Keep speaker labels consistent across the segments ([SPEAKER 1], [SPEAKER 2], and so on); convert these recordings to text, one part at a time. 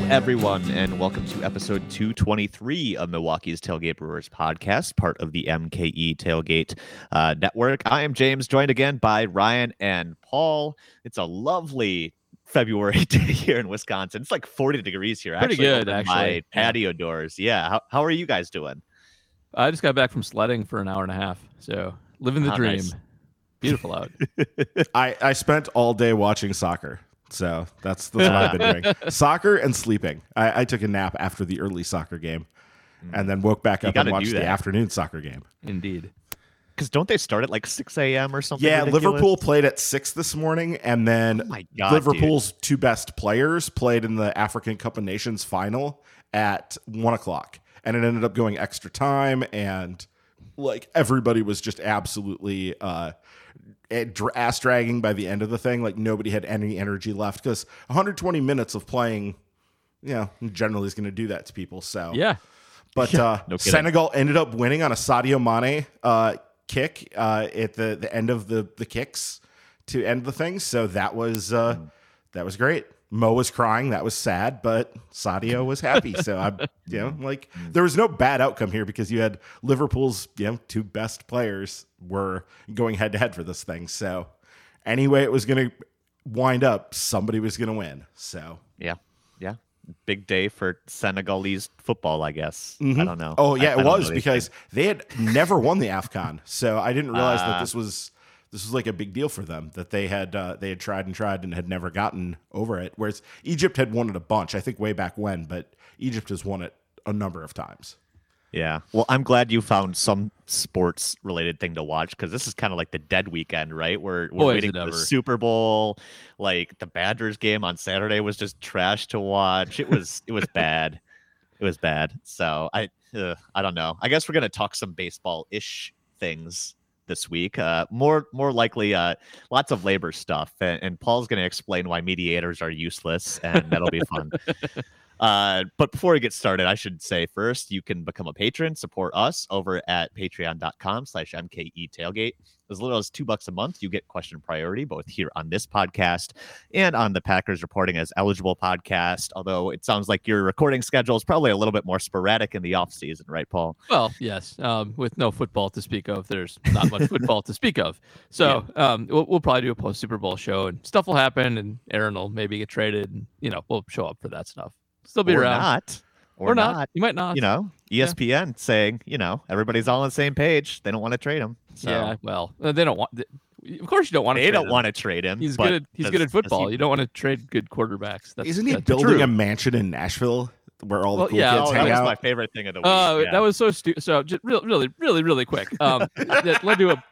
[SPEAKER 1] Hello, everyone, and welcome to episode 223 of Milwaukee's Tailgate Brewers podcast, part of the MKE Tailgate uh, Network. I am James, joined again by Ryan and Paul. It's a lovely February day here in Wisconsin. It's like 40 degrees here.
[SPEAKER 2] Pretty
[SPEAKER 1] actually,
[SPEAKER 2] good, actually.
[SPEAKER 1] My
[SPEAKER 2] Yeah.
[SPEAKER 1] patio doors. Yeah. How, how are you guys doing?
[SPEAKER 2] I just got back from sledding for an hour and a half. So living the
[SPEAKER 1] How
[SPEAKER 2] dream.
[SPEAKER 1] nice.
[SPEAKER 2] Beautiful out.
[SPEAKER 3] I, I spent all day watching soccer. So that's, that's what I've been doing. Soccer and sleeping. I, I took a nap after the early soccer game and then woke back up and watched the afternoon soccer game.
[SPEAKER 2] Indeed.
[SPEAKER 1] Because don't they start at like 6 a.m. or something?
[SPEAKER 3] Yeah,
[SPEAKER 1] ridiculous?
[SPEAKER 3] Liverpool played at six this morning, and then
[SPEAKER 1] Oh my God, dude.
[SPEAKER 3] Liverpool's two best players played in the African Cup of Nations final at one o'clock, and it ended up going extra time, and like everybody was just absolutely uh, dr- ass dragging by the end of the thing. Like nobody had any energy left because 120 minutes of playing, you know, generally is going to do that to people. So
[SPEAKER 2] Yeah.
[SPEAKER 3] but uh,
[SPEAKER 1] no.
[SPEAKER 3] Senegal ended up winning on a Sadio Mane uh, kick uh, at the, the end of the the kicks to end the thing. So that was uh, that was great. Mo was crying. That was sad, but Sadio was happy. So I, you know, like there was no bad outcome here because you had Liverpool's, you know, two best players were going head to head for this thing. So anyway, it was going to wind up, somebody was going to win. So
[SPEAKER 1] Yeah. Yeah. Big day for Senegalese football, I guess. I don't know.
[SPEAKER 3] Oh yeah,
[SPEAKER 1] I
[SPEAKER 3] it
[SPEAKER 1] know
[SPEAKER 3] was because they had never won the Afcon, so I didn't realize
[SPEAKER 1] Ah.
[SPEAKER 3] that this was this was like a big deal for them that they had uh, they had tried and tried and had never gotten over it. Whereas Egypt had won it a bunch, I think way back when, but Egypt has won it a number of times.
[SPEAKER 1] Yeah. Well, I'm glad you found some sports related thing to watch because this is kind of like the dead weekend, right? We're, we're
[SPEAKER 2] Boy,
[SPEAKER 1] waiting
[SPEAKER 2] it
[SPEAKER 1] for the. Super Bowl. Like the Badgers game on Saturday was just trash to watch. It was it was bad. It was bad. So I uh, I don't know. I guess we're gonna talk some baseball ish things this week. Uh, more more likely, uh, lots of labor stuff, and, and Paul's gonna explain why mediators are useless, and that'll be fun. Uh, but before we get started, I should say first, you can become a patron, support us over at patreon.com slash MKE tailgate. As little as two bucks a month, you get question priority both here on this podcast and on the Packers Reporting as Eligible podcast. Although it sounds like your recording schedule is probably a little bit more sporadic in the off season, right, Paul?
[SPEAKER 2] Well, yes. Um, with no football to speak of, there's not much football to speak of. So um, we'll, we'll probably do a post Super Bowl show and stuff will happen and Aaron will maybe get traded and, you know, we'll show up for that stuff. Still be
[SPEAKER 1] or
[SPEAKER 2] around.
[SPEAKER 1] not. Or,
[SPEAKER 2] or
[SPEAKER 1] not.
[SPEAKER 2] not. You might not.
[SPEAKER 1] You know, E
[SPEAKER 2] Yeah.
[SPEAKER 1] ESPN saying, you know, everybody's all on the same page. They don't want to trade him. So
[SPEAKER 2] Yeah. Well, uh, they don't want. Of course, you don't want to.
[SPEAKER 1] they don't want to trade him.
[SPEAKER 2] He's good. At, he's
[SPEAKER 1] does-
[SPEAKER 2] good at football.
[SPEAKER 1] he-
[SPEAKER 2] you don't want to trade good quarterbacks. That's,
[SPEAKER 3] Isn't he
[SPEAKER 2] that's
[SPEAKER 3] building
[SPEAKER 2] true.
[SPEAKER 3] a mansion in Nashville where all
[SPEAKER 2] Well,
[SPEAKER 3] the cool
[SPEAKER 2] yeah,
[SPEAKER 3] kids
[SPEAKER 1] Oh,
[SPEAKER 3] hang
[SPEAKER 1] that was my favorite thing of the week.
[SPEAKER 2] Oh,
[SPEAKER 1] yeah.
[SPEAKER 2] that was so stupid. So just really, really, really, really quick. Um, that led to a,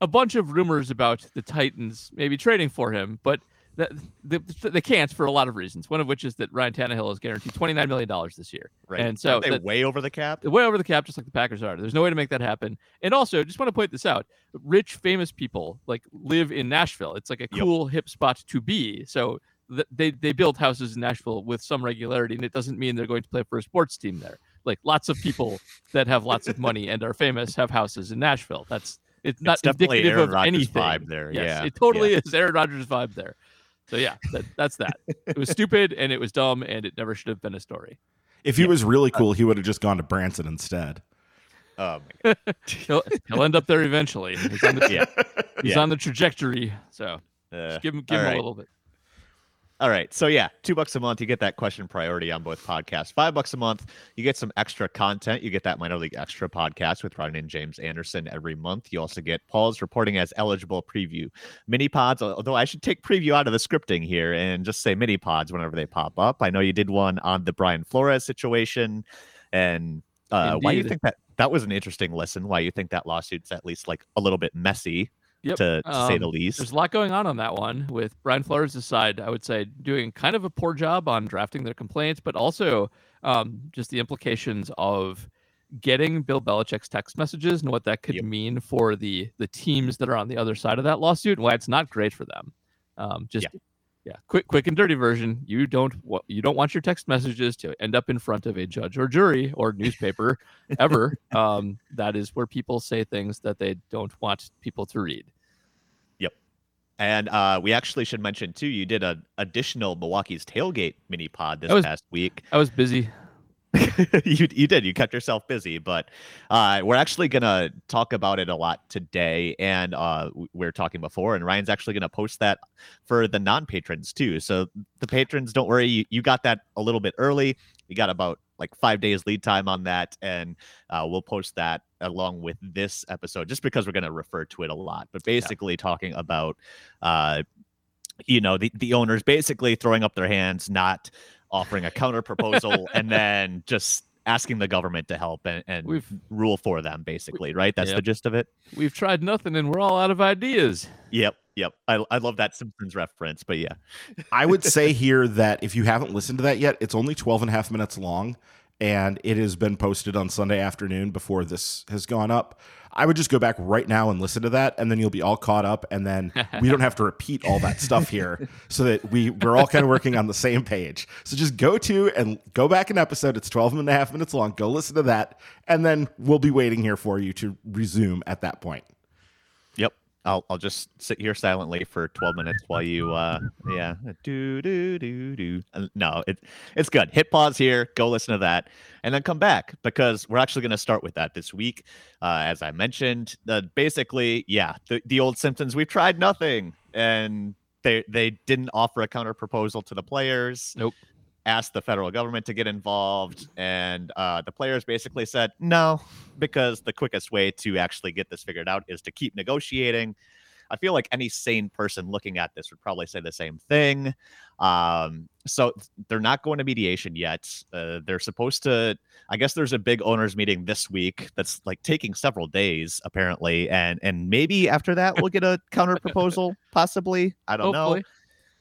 [SPEAKER 2] a bunch of rumors about the Titans maybe trading for him, but that they, they can't for a lot of reasons. One of which is that Ryan Tannehill is guaranteed twenty nine million dollars this year,
[SPEAKER 1] right.
[SPEAKER 2] and so
[SPEAKER 1] Aren't they
[SPEAKER 2] that-
[SPEAKER 1] way over the cap.
[SPEAKER 2] way over the cap, just like the Packers are. There's no way to make that happen. And also, just want to point this out: rich, famous people like live in Nashville. It's like a
[SPEAKER 1] Yep.
[SPEAKER 2] cool, hip spot to be. So th- they they build houses in Nashville with some regularity, and it doesn't mean they're going to play for a sports team there. Like lots of people that have lots of money and are famous have houses in Nashville. That's it's not
[SPEAKER 1] definitely
[SPEAKER 2] indicative
[SPEAKER 1] Aaron
[SPEAKER 2] of
[SPEAKER 1] Rodgers
[SPEAKER 2] anything.
[SPEAKER 1] vibe there,
[SPEAKER 2] Yes,
[SPEAKER 1] yeah,
[SPEAKER 2] it totally is Aaron Rodgers vibe there. So yeah, that, that's that. It was stupid and it was dumb and it never should have been a story.
[SPEAKER 3] if he was really cool, he would have just gone to Branson instead.
[SPEAKER 1] Oh my God.
[SPEAKER 2] He'll, he'll end up there eventually. He's on the,
[SPEAKER 1] Yeah.
[SPEAKER 2] he's
[SPEAKER 1] Yeah.
[SPEAKER 2] on the trajectory. So
[SPEAKER 1] Uh,
[SPEAKER 2] Just give him, give him
[SPEAKER 1] right.
[SPEAKER 2] a little bit.
[SPEAKER 1] All right. So yeah, two bucks a month, you get that question priority on both podcasts. Five bucks a month, you get some extra content. You get that minor league extra podcast with Ryan and James Anderson every month. You also get Paul's reporting as eligible preview mini pods. Although I should take preview out of the scripting here and just say mini pods whenever they pop up. I know you did one on the Brian Flores situation, and uh, why you think that that was an interesting lesson? Why you think that lawsuit's at least like a little bit messy
[SPEAKER 2] Yep.
[SPEAKER 1] to, to say the
[SPEAKER 2] Um,
[SPEAKER 1] least?
[SPEAKER 2] There's a lot going on on that one with Brian Flores' side. I would say doing kind of a poor job on drafting their complaints, but also um, just the implications of getting Bill Belichick's text messages and what that could
[SPEAKER 1] Yep.
[SPEAKER 2] mean for the the teams that are on the other side of that lawsuit and why it's not great for them. Um, just yeah, quick, quick and dirty version. You don't you don't want your text messages to end up in front of a judge or jury or newspaper ever. Um, that is where people say things that they don't want people to read. Yep.
[SPEAKER 1] And uh, we actually should mention too, you did an additional Milwaukee's tailgate mini pod this
[SPEAKER 2] was-
[SPEAKER 1] past week.
[SPEAKER 2] I was busy.
[SPEAKER 1] you you did. You kept yourself busy, but uh, we're actually gonna talk about it a lot today, and uh, we are talking before, and Ryan's actually gonna post that for the non-patrons too. So the patrons, don't worry, you, you got that a little bit early. You got about like five days lead time on that, and uh, we'll post that along with this episode, just because we're gonna refer to it a lot. But basically, talking about uh, you know the, the owners basically throwing up their hands not offering a counter proposal and then just asking the government to help and, and
[SPEAKER 2] We've
[SPEAKER 1] rule for them basically right? That's the gist of it.
[SPEAKER 2] We've tried nothing and we're all out of ideas.
[SPEAKER 1] yep yep. I, I love that simpsons reference but yeah.
[SPEAKER 3] I would say here that if you haven't listened to that yet, it's only 12 and a half minutes long and it has been posted on Sunday afternoon before this has gone up. I would just go back right now and listen to that and then you'll be all caught up and then we don't have to repeat all that stuff here so that we we're all kind of working on the same page. So just go to and go back an episode. It's 12 and a half minutes long. Go listen to that and then we'll be waiting here for you to resume at that point.
[SPEAKER 1] I'll, I'll just sit here silently for 12 minutes while you uh yeah do do do do. No it, it's good. Hit pause here go listen to that and then come back because we're actually going to start with that this week. Uh as i mentioned uh, basically yeah the, the old Simpsons we've tried nothing and they they didn't offer a counter proposal to the players.
[SPEAKER 2] Nope.
[SPEAKER 1] Asked the federal government to get involved and uh, the players basically said no because the quickest way to actually get this figured out is to keep negotiating. I feel like any sane person looking at this would probably say the same thing. Um, so they're not going to mediation yet. Uh, they're supposed to. I guess there's a big owners meeting this week that's like taking several days apparently, and and maybe after that we'll get a counter proposal, possibly. I don't know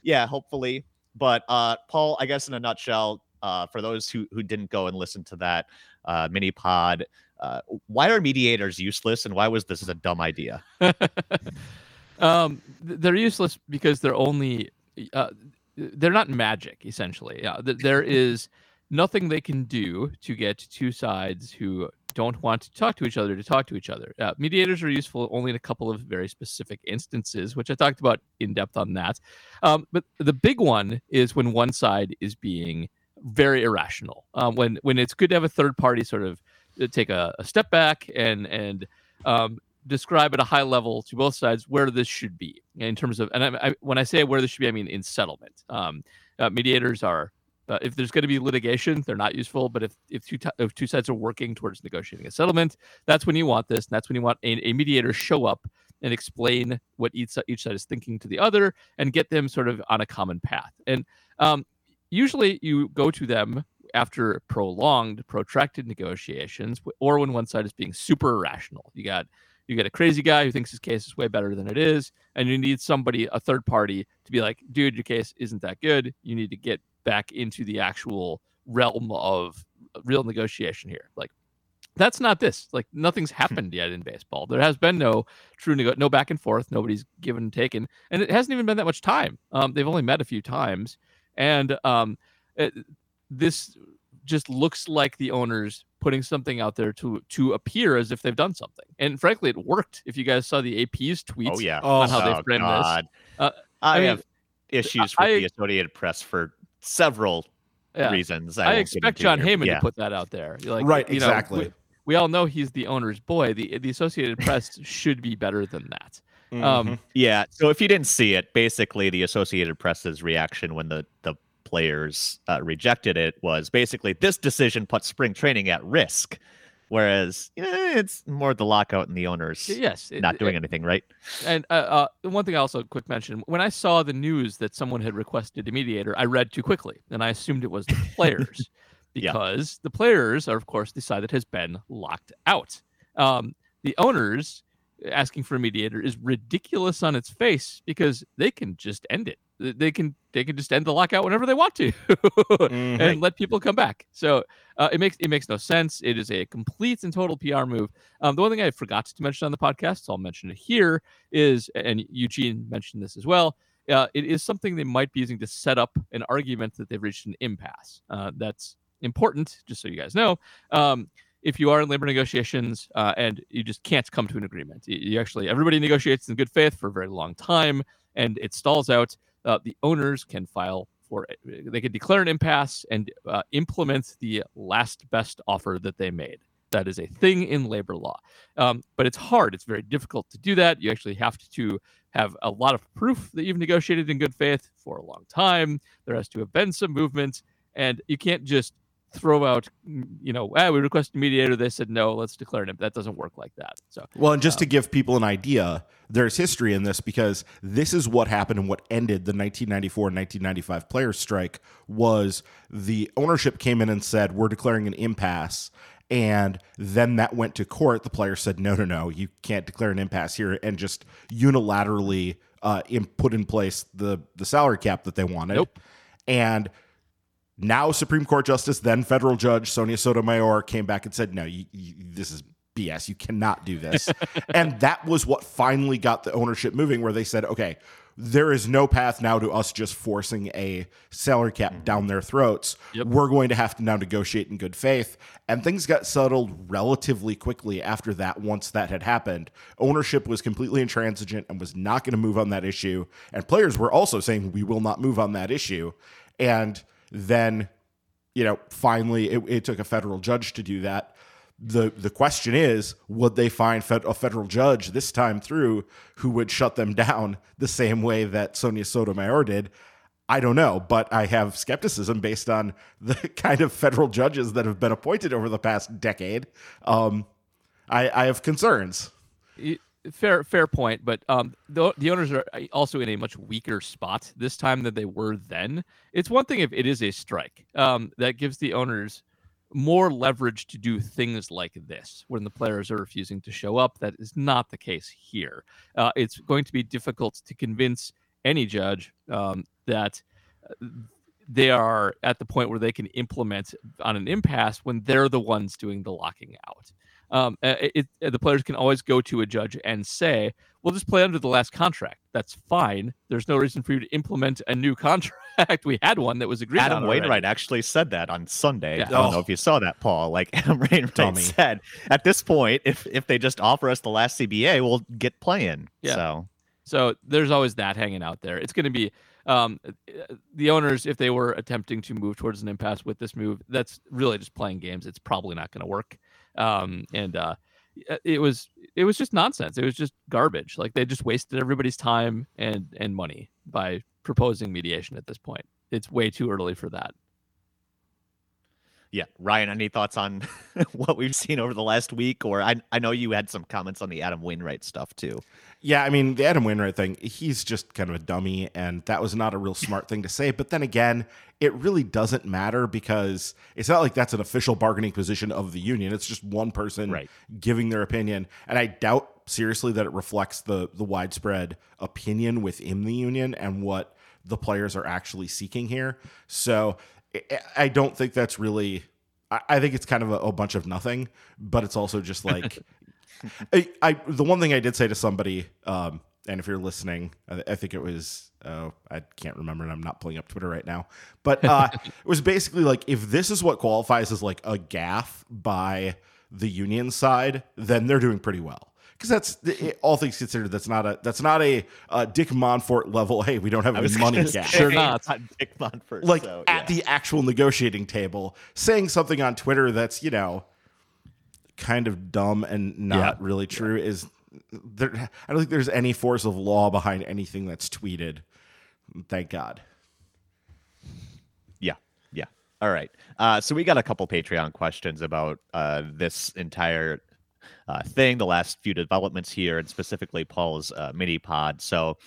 [SPEAKER 1] yeah hopefully but uh paul i guess in a nutshell uh for those who who didn't go and listen to that uh mini pod uh why are mediators useless and why was this a dumb idea
[SPEAKER 2] um, they're useless because they're only uh, they're not magic essentially. Yeah, there is nothing they can do to get two sides who don't want to talk to each other to talk to each other. Uh, mediators are useful only in a couple of very specific instances, which I talked about in depth on that. Um, but the big one is when one side is being very irrational. Um, when when it's good to have a third party sort of uh, take a, a step back and and um, describe at a high level to both sides where this should be in terms of and I, I, when I say where this should be, I mean in settlement. Um, uh, mediators are uh, if there's going to be litigation, they're not useful. But if if two ti- if two sides are working towards negotiating a settlement, that's when you want this. And that's when you want a, a mediator show up and explain what each each side is thinking to the other and get them sort of on a common path. And um, usually you go to them after prolonged, protracted negotiations, or when one side is being super irrational. You got you get a crazy guy who thinks his case is way better than it is, and you need somebody, a third party, to be like, dude, your case isn't that good. You need to get back into the actual realm of real negotiation here. Like that's not this. Like nothing's happened yet in baseball. There has been no true nego- no back and forth. Nobody's given and taken, and it hasn't even been that much time. Um, they've only met a few times, and um, it, this just looks like the owners putting something out there to to appear as if they've done something. And frankly, it worked. If you guys saw the AP's tweets,
[SPEAKER 1] oh yeah
[SPEAKER 3] Oh,
[SPEAKER 2] on how they
[SPEAKER 1] Oh,
[SPEAKER 2] framed this.
[SPEAKER 1] God.
[SPEAKER 2] Uh,
[SPEAKER 1] i,
[SPEAKER 2] I mean,
[SPEAKER 1] have issues with
[SPEAKER 2] I-
[SPEAKER 1] the associated press for several
[SPEAKER 2] yeah,
[SPEAKER 1] reasons
[SPEAKER 2] I,
[SPEAKER 1] won't
[SPEAKER 2] expect Jon
[SPEAKER 1] here.
[SPEAKER 2] Heyman
[SPEAKER 1] yeah.
[SPEAKER 2] to put that out there. Like,
[SPEAKER 3] Right,
[SPEAKER 2] you know,
[SPEAKER 3] exactly.
[SPEAKER 2] we, we all know he's the owner's boy. The the Associated Press should be better than that.
[SPEAKER 3] Mhm.
[SPEAKER 2] Um,
[SPEAKER 1] Yeah. So if you didn't see it, basically the Associated Press's reaction when the the players uh, rejected it was basically this decision puts spring training at risk, whereas eh, it's more the lockout and the owners
[SPEAKER 2] yes, it-
[SPEAKER 1] not doing anything right.
[SPEAKER 2] And uh, uh, one thing I also quick mention: when I saw the news that someone had requested a mediator, I read too quickly, and I assumed it was the players
[SPEAKER 1] Yeah.
[SPEAKER 2] because the players are, of course, the side that has been locked out. Um, the owners asking for a mediator is ridiculous on its face because they can just end it. They can they can just end the lockout whenever they want to,
[SPEAKER 3] Mhm.
[SPEAKER 2] and let people come back. So uh, it makes it makes no sense. It is a complete and total PR move. Um, the one thing I forgot to mention on the podcast, so I'll mention it here, is and Eugene mentioned this as well. Uh, it is something they might be using to set up an argument that they've reached an impasse. Uh, that's important, just so you guys know. Um, if you are in labor negotiations uh, and you just can't come to an agreement, you, you actually everybody negotiates in good faith for a very long time, and it stalls out, uh, the owners can file for they can declare an impasse and uh, implement the last best offer that they made. That is a thing in labor law, um, but it's hard. It's very difficult to do that. You actually have to have a lot of proof that you've negotiated in good faith for a long time. There has to have been some movement, and you can't just throw out, you know, ah, we requested a mediator. They said no. Let's declare it. That doesn't work like that. So
[SPEAKER 3] well, and just um, to give people an idea, there's history in this because this is what happened and what ended the 1994 and 1995 players' strike was the ownership came in and said we're declaring an impasse. And then that went to court. The players said, no, no, no, you can't declare an impasse here, and just unilaterally uh, in, put in place the the salary cap that they wanted. Nope. And now Supreme Court Justice, then federal judge Sonia Sotomayor came back and said, no, you, you, this is BS. You cannot do this. and that was what finally got the ownership moving, where they said, okay, there is no path now to us just forcing a salary cap mm-hmm. down their throats. Yep. We're going to have to now negotiate in good faith. And things got settled relatively quickly after that, once that had happened. Ownership was completely intransigent and was not going to move on that issue. And players were also saying, we will not move on that issue. And then, you know, finally it, it took a federal judge to do that. The the question is would they find fed, a federal judge this time through who would shut them down the same way that Sonia Sotomayor did? I don't know but I have skepticism based on the kind of federal judges that have been appointed over the past decade. Um, I, I have concerns
[SPEAKER 2] fair fair point but um, the, the owners are also in a much weaker spot this time than they were then it's one thing if it is a strike um, that gives the owners more leverage to do things like this when the players are refusing to show up. That is not the case here. Uh, it's going to be difficult to convince any judge um, that uh, they are at the point where they can implement on an impasse when they're the ones doing the locking out um, it, it, the players can always go to a judge and say, "We'll just play under the last contract. That's fine. There's no reason for you to implement a new contract. we had one that was agreed."
[SPEAKER 1] Adam Wainwright actually said that on Sunday. Yeah. I don't oh. know if you saw that, Paul. Like Adam Wainwright said, at this point, if if they just offer us the last CBA, we'll get playing. Yeah. So,
[SPEAKER 2] so there's always that hanging out there. It's going to be um, the owners, if they were attempting to move towards an impasse with this move, that's really just playing games. It's probably not going to work um, and uh, it was it was just nonsense. It was just garbage. Like they just wasted everybody's time and and money by proposing mediation at this point. It's way too early for that.
[SPEAKER 1] Yeah, Ryan, any thoughts on what we've seen over the last week? Or I I know you had some comments on the Adam Wainwright stuff too.
[SPEAKER 3] Yeah, I mean the Adam Wainwright thing, he's just kind of a dummy, and that was not a real smart thing to say. But then again, it really doesn't matter because it's not like that's an official bargaining position of the union. It's just one person right. giving their opinion, and I doubt seriously that it reflects the the widespread opinion within the union and what the players are actually seeking here. So I don't think that's really. I think it's kind of a, a bunch of nothing, but it's also just like I, I, The one thing I did say to somebody, um, and if you're listening, I, I think it was. Oh, I can't remember, and I'm not pulling up Twitter right now. But uh, it was basically like, if this is what qualifies as like a gaff by the union side, then they're doing pretty well because that's all things considered. That's not a that's not a uh, Dick Monfort level. Hey, we don't have any money yet.
[SPEAKER 2] Sure not.
[SPEAKER 1] Dick Monfort.
[SPEAKER 3] Like so, yeah. at the actual negotiating table, saying something on Twitter that's you know kind of dumb and not yeah. really true yeah. is there. I don't think there's any force of law behind anything that's tweeted. Thank God.
[SPEAKER 1] Yeah. Yeah. All right. Uh, so we got a couple Patreon questions about uh, this entire uh, thing, the last few developments here, and specifically Paul's uh, mini pod. So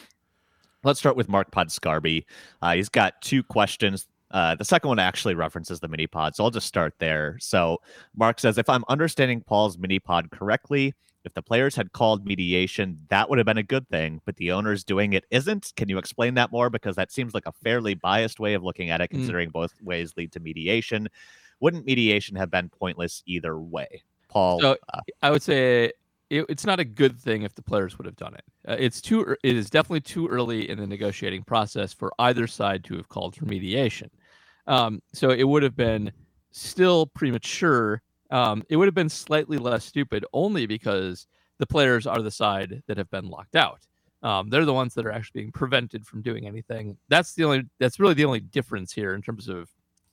[SPEAKER 1] let's start with Mark Podscarby. Uh, he's got two questions. Uh, the second one actually references the mini pod, so I'll just start there. So Mark says, if I'm understanding Paul's mini pod correctly, if the players had called mediation, that would have been a good thing, but the owners doing it isn't. Can you explain that more? Because that seems like a fairly biased way of looking at it, mm. considering mm. both ways lead to mediation. Wouldn't mediation have been pointless either way? Paul.
[SPEAKER 2] So uh, I would say it, it's not a good thing if the players would have done it. Uh, it's too. It is definitely too early in the negotiating process for either side to have called for mediation. Um, so it would have been still premature. Um, it would have been slightly less stupid only because the players are the side that have been locked out. Um, they're the ones that are actually being prevented from doing anything. That's the only. That's really the only difference here in terms of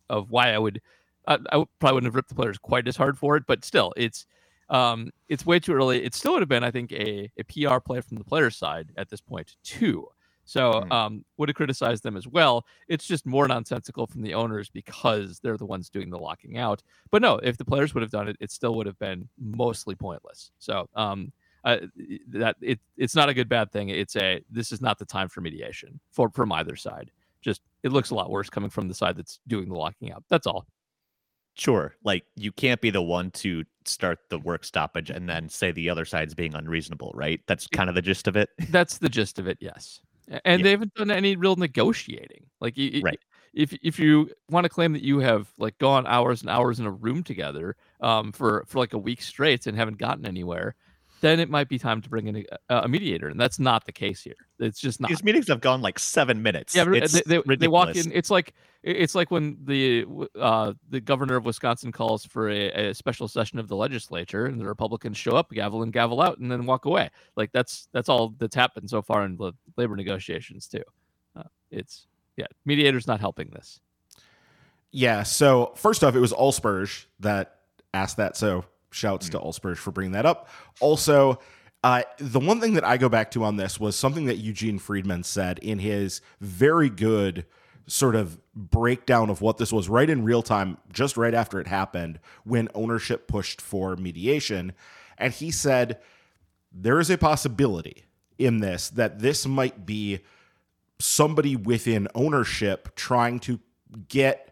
[SPEAKER 2] of why I would. I, I probably wouldn't have ripped the players quite as hard for it, but still, it's um, it's way too early. It still would have been, I think, a, a PR play from the players' side at this point too. So
[SPEAKER 1] Mm.
[SPEAKER 2] um, would have criticized them as well. It's just more nonsensical from the owners because they're the ones doing the locking out. But no, if the players would have done it, it still would have been mostly pointless. So um, uh, that it it's not a good bad thing. It's a this is not the time for mediation for from either side. Just it looks a lot worse coming from the side that's doing the locking out. That's all.
[SPEAKER 1] Sure. Like you can't be the one to start the work stoppage and then say the other side's being unreasonable, right? That's kind of the gist of it.
[SPEAKER 2] That's the gist of it. Yes, and
[SPEAKER 1] Yeah.
[SPEAKER 2] they haven't done any real negotiating. Like,
[SPEAKER 1] Right.
[SPEAKER 2] If if you want to claim that you have like gone hours and hours in a room together um, for for like a week straight and haven't gotten anywhere, then it might be time to bring in a, a mediator, and that's not the case here. It's just not.
[SPEAKER 1] These meetings have gone like seven minutes.
[SPEAKER 2] Yeah,
[SPEAKER 1] it's
[SPEAKER 2] they, they, they walk in. It's like it's like when the uh, the governor of Wisconsin calls for a, a special session of the legislature, and the Republicans show up, gavel and gavel out, and then walk away. Like that's that's all that's happened so far in the labor negotiations too. Uh, it's yeah, mediators not helping this.
[SPEAKER 3] Yeah. So first off, it was Allspurs that asked that. So shouts to Allspurs for bringing that up. Also, uh, the one thing that I go back to on this was something that Eugene Freedman said in his very good sort of breakdown of what this was right in real time, just right after it happened, when ownership pushed for mediation. And he said, there is a possibility in this that this might be somebody within ownership trying to get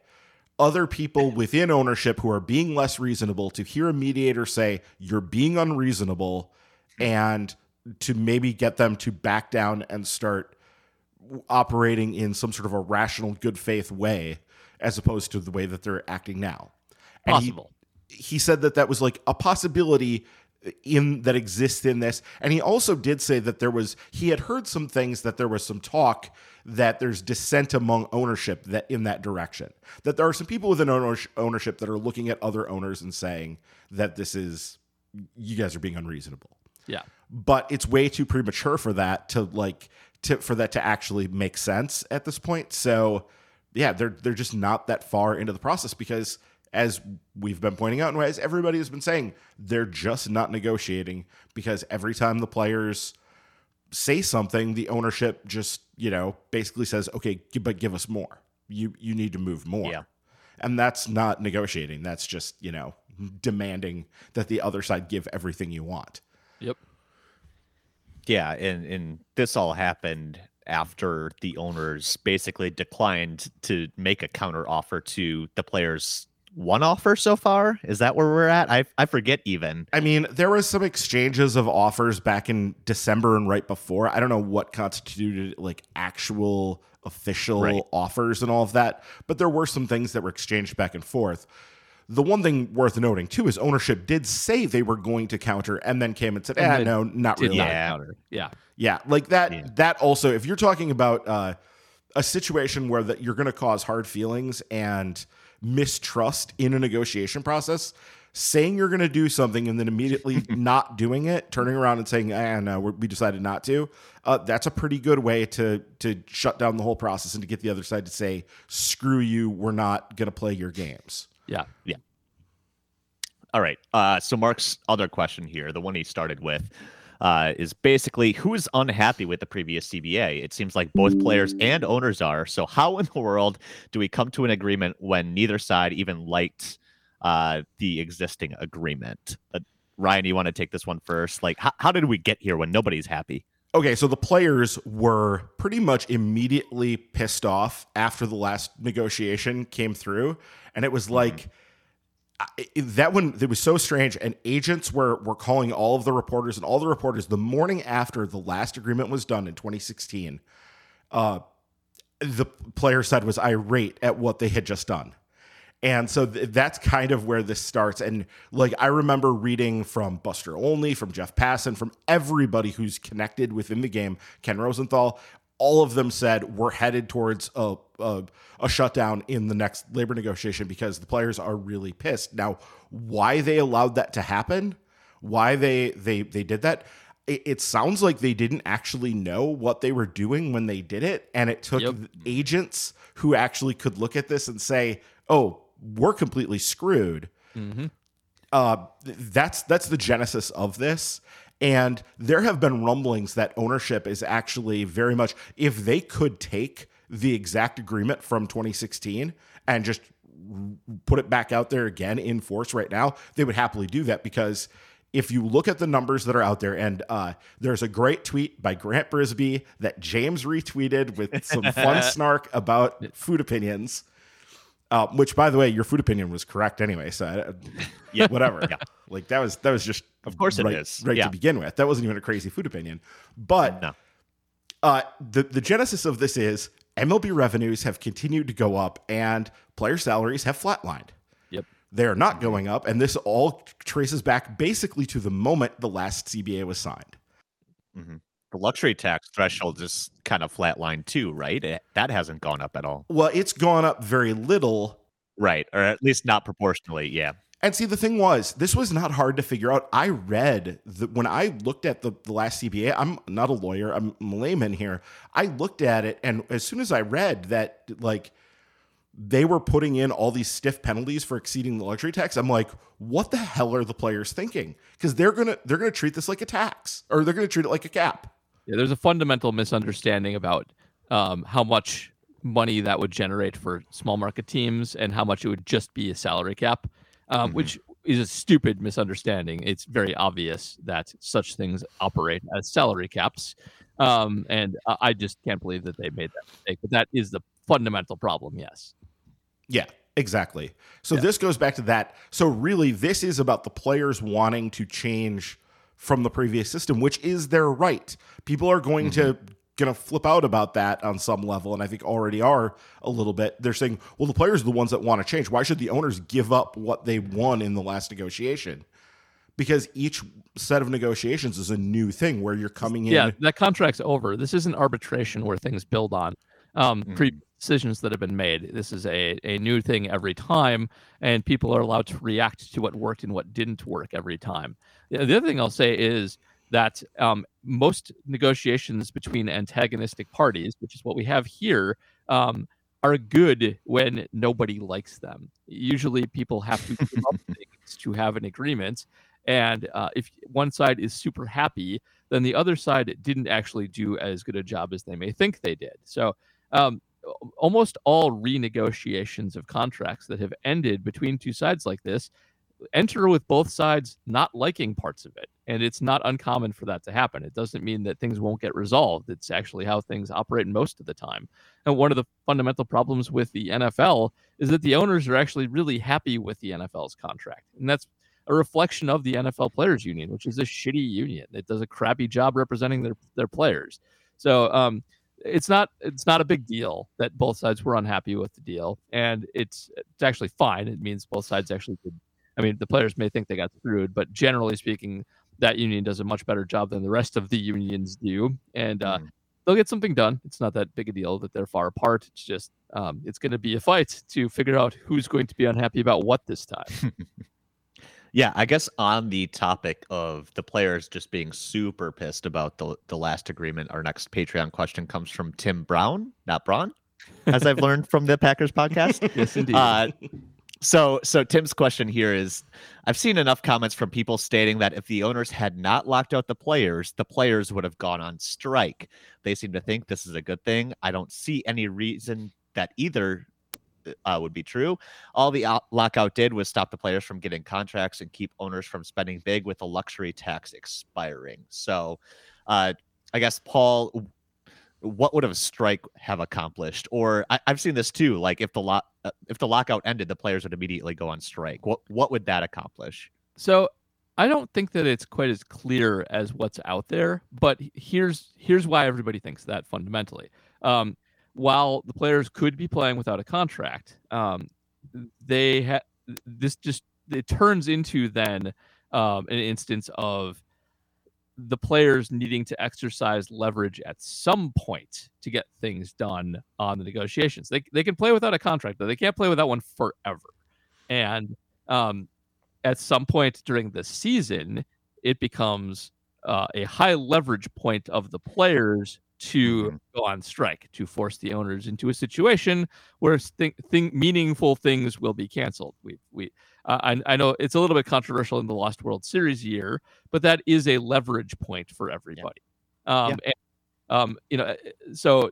[SPEAKER 3] other people within ownership who are being less reasonable to hear a mediator say you're being unreasonable and to maybe get them to back down and start operating in some sort of a rational good faith way as opposed to the way that they're acting now And he-
[SPEAKER 2] Possible.
[SPEAKER 3] he said that that was like a possibility in that exists in this and he also did say that there was he had heard some things that there was some talk that there's dissent among ownership that in that direction that there are some people within ownership that are looking at other owners and saying that this is you guys are being unreasonable
[SPEAKER 2] yeah.
[SPEAKER 3] but it's way too premature for that to like to for that to actually make sense at this point. So yeah, they're they're just not that far into the process because as we've been pointing out and as everybody has been saying, they're just not negotiating because every time the players say something, the ownership just, you know, basically says, "Okay, but give us more. You you need to move more."
[SPEAKER 1] Yeah.
[SPEAKER 3] And that's not negotiating. That's just, you know, demanding that the other side give everything you want.
[SPEAKER 2] Yep.
[SPEAKER 1] Yeah, and and this all happened after the owners basically declined to make a counter offer to the players one offer so far. Is that where we're at? I I forget even.
[SPEAKER 3] I mean, there was some exchanges of offers back in December and right before. I don't know what constituted like actual official
[SPEAKER 1] Right.
[SPEAKER 3] offers and all of that, but there were some things that were exchanged back and forth. The one thing worth noting too is ownership did say they were going to counter and then came and said,
[SPEAKER 2] And
[SPEAKER 3] "Ah, no, not really."
[SPEAKER 2] not
[SPEAKER 1] Yeah.
[SPEAKER 2] counter. Yeah.
[SPEAKER 3] Yeah, like that.
[SPEAKER 1] Yeah.
[SPEAKER 3] That also, if you're talking about uh, a situation where that you're going to cause hard feelings and mistrust in a negotiation process, saying you're going to do something and then immediately not doing it, turning around and saying, "Ah, no, we're, we decided not to," uh, that's a pretty good way to to shut down the whole process and to get the other side to say, "Screw you, we're not going to play your games."
[SPEAKER 2] Yeah, yeah.
[SPEAKER 1] All right. Uh, so Mark's other question here, the one he started with, uh, is basically who's unhappy with the previous CBA? It seems like both players and owners are. So how in the world do we come to an agreement when neither side even liked uh, the existing agreement? Uh, Ryan, you want to take this one first? Like, how, how did we get here when nobody's happy?
[SPEAKER 3] Okay, so the players were pretty much immediately pissed off after the last negotiation came through, and it was like I- that one. It was so strange, and agents were were calling all of the reporters and all the reporters the morning after the last agreement was done in 2016. Uh, the player side was irate at what they had just done. And so th- that's kind of where this starts. And like, I remember reading from Buster Olney, from Jeff Passan, from everybody who's connected within the game, Ken Rosenthal, all of them said we're headed towards a, a, a shutdown in the next labor negotiation because the players are really pissed. Now, why they allowed that to happen, why they they they did that, it, it sounds like they didn't actually know what they were doing when they did it, and it took
[SPEAKER 2] Yep.
[SPEAKER 3] agents who actually could look at this and say, "Oh, we're completely screwed."
[SPEAKER 2] Mm-hmm.
[SPEAKER 3] uh, that's that's the genesis of this. And there have been rumblings that ownership is actually very much if they could take the exact agreement from 2016 and just put it back out there again in force right now, they would happily do that because if you look at the numbers that are out there, and uh, there's a great tweet by Grant Brisbee that James retweeted with some fun snark about food opinions. Uh, which, by the way, your food opinion was correct anyway. So, I,
[SPEAKER 1] Yeah.
[SPEAKER 3] whatever.
[SPEAKER 1] Yeah.
[SPEAKER 3] Like that was that was just
[SPEAKER 1] Of course it
[SPEAKER 3] right,
[SPEAKER 1] is.
[SPEAKER 3] right
[SPEAKER 1] Yeah.
[SPEAKER 3] to begin with. That wasn't even a crazy food opinion. But
[SPEAKER 1] No.
[SPEAKER 3] uh, the the genesis of this is MLB revenues have continued to go up and player salaries have flatlined.
[SPEAKER 2] Yep.
[SPEAKER 3] They are not going up, and this all traces back basically to the moment the last CBA was signed.
[SPEAKER 1] The luxury tax threshold is kind of flatlined too, right? It- that hasn't gone up at all.
[SPEAKER 3] Well, it's gone up very little.
[SPEAKER 1] Right. Or at least not proportionally. Yeah.
[SPEAKER 3] And see, the thing was, this was not hard to figure out. I read the, when I looked at the, the last CBA, I'm not a lawyer, I'm a layman here. I looked at it, and as soon as I read that, like, they were putting in all these stiff penalties for exceeding the luxury tax, I'm like, what the hell are the players thinking? Because they're gonna they're gonna treat this like a tax, or they're gonna treat it like a cap.
[SPEAKER 2] Yeah, there's a fundamental misunderstanding about um, how much money that would generate for small market teams and how much it would just be a salary cap, um,
[SPEAKER 1] Mhm.
[SPEAKER 2] which is a stupid misunderstanding. It's very obvious that such things operate as salary caps, um, and I I just can't believe that they made that mistake. But that is the fundamental problem. Yes.
[SPEAKER 3] Yeah, exactly. So
[SPEAKER 2] Yeah.
[SPEAKER 3] this goes back to that. So really, this is about the players wanting to change from the previous system, which is their right. People are going to gonna flip out about that on some level, and I think already are a little bit. They're saying, well, the players are the ones that want to change. Why should the owners give up what they won in the last negotiation? Because each set of negotiations is a new thing where you're coming in.
[SPEAKER 2] Yeah, that contract's over. This isn't arbitration where things build on um,
[SPEAKER 1] Mhm.
[SPEAKER 2] pre decisions that have been made. This is a, a new thing every time, and people are allowed to react to what worked and what didn't work every time. The the other thing I'll say is that um, most negotiations between antagonistic parties, which is what we have here, um, are good when nobody likes them. Usually, people have to give up things to have an agreement. And uh, if one side is super happy, then the other side didn't actually do as good a job as they may think they did. So, um, almost all renegotiations of contracts that have ended between two sides like this enter with both sides not liking parts of it. And it's not uncommon for that to happen. It doesn't mean that things won't get resolved. It's actually how things operate most of the time. And one of the fundamental problems with the NFL is that the owners are actually really happy with the NFL's contract. And that's a reflection of the NFL Players Union, which is a shitty union that does a crappy job representing their their players. So um, it's not it's not a big deal that both sides were unhappy with the deal, and it's it's actually fine. It means both sides actually did. I mean, the players may think they got screwed, but generally speaking, that union does a much better job than the rest of the unions do, and uh,
[SPEAKER 1] Mhm.
[SPEAKER 2] they'll get something done. It's not that big a deal that they're far apart. It's just um, it's going to be a fight to figure out who's going to be unhappy about what this time.
[SPEAKER 1] Yeah, I guess on the topic of the players just being super pissed about the the last agreement, our next Patreon question comes from Tim Brown, not Braun, as I've learned from the Packers podcast.
[SPEAKER 2] yes, indeed.
[SPEAKER 1] Uh, so so Tim's question here is I've seen enough comments from people stating that if the owners had not locked out the players, the players would have gone on strike. They seem to think this is a good thing. I don't see any reason that either uh, would be true. All the out- lockout did was stop the players from getting contracts and keep owners from spending big with the luxury tax expiring. So, uh, I guess Paul, what would a strike have accomplished? Or I, I've seen this too. Like if the lock uh, if the lockout ended, the players would immediately go on strike. What what would that accomplish?
[SPEAKER 2] So I don't think that it's quite as clear as what's out there, but here's here's why everybody thinks that fundamentally. Um, while the players could be playing without a contract, um, they ha- this just it turns into then um, an instance of the players needing to exercise leverage at some point to get things done on the negotiations. They they can play without a contract, but they can't play without one forever. And um, at some point during the season, it becomes uh, a high leverage point of the players to
[SPEAKER 1] Mhm.
[SPEAKER 2] go on strike to force the owners into a situation where th- thing, meaningful things will be canceled. We we uh, I, I know it's a little bit controversial in the Lost World Series year, but that is a leverage point for everybody. Um, and, um, you know, uh, so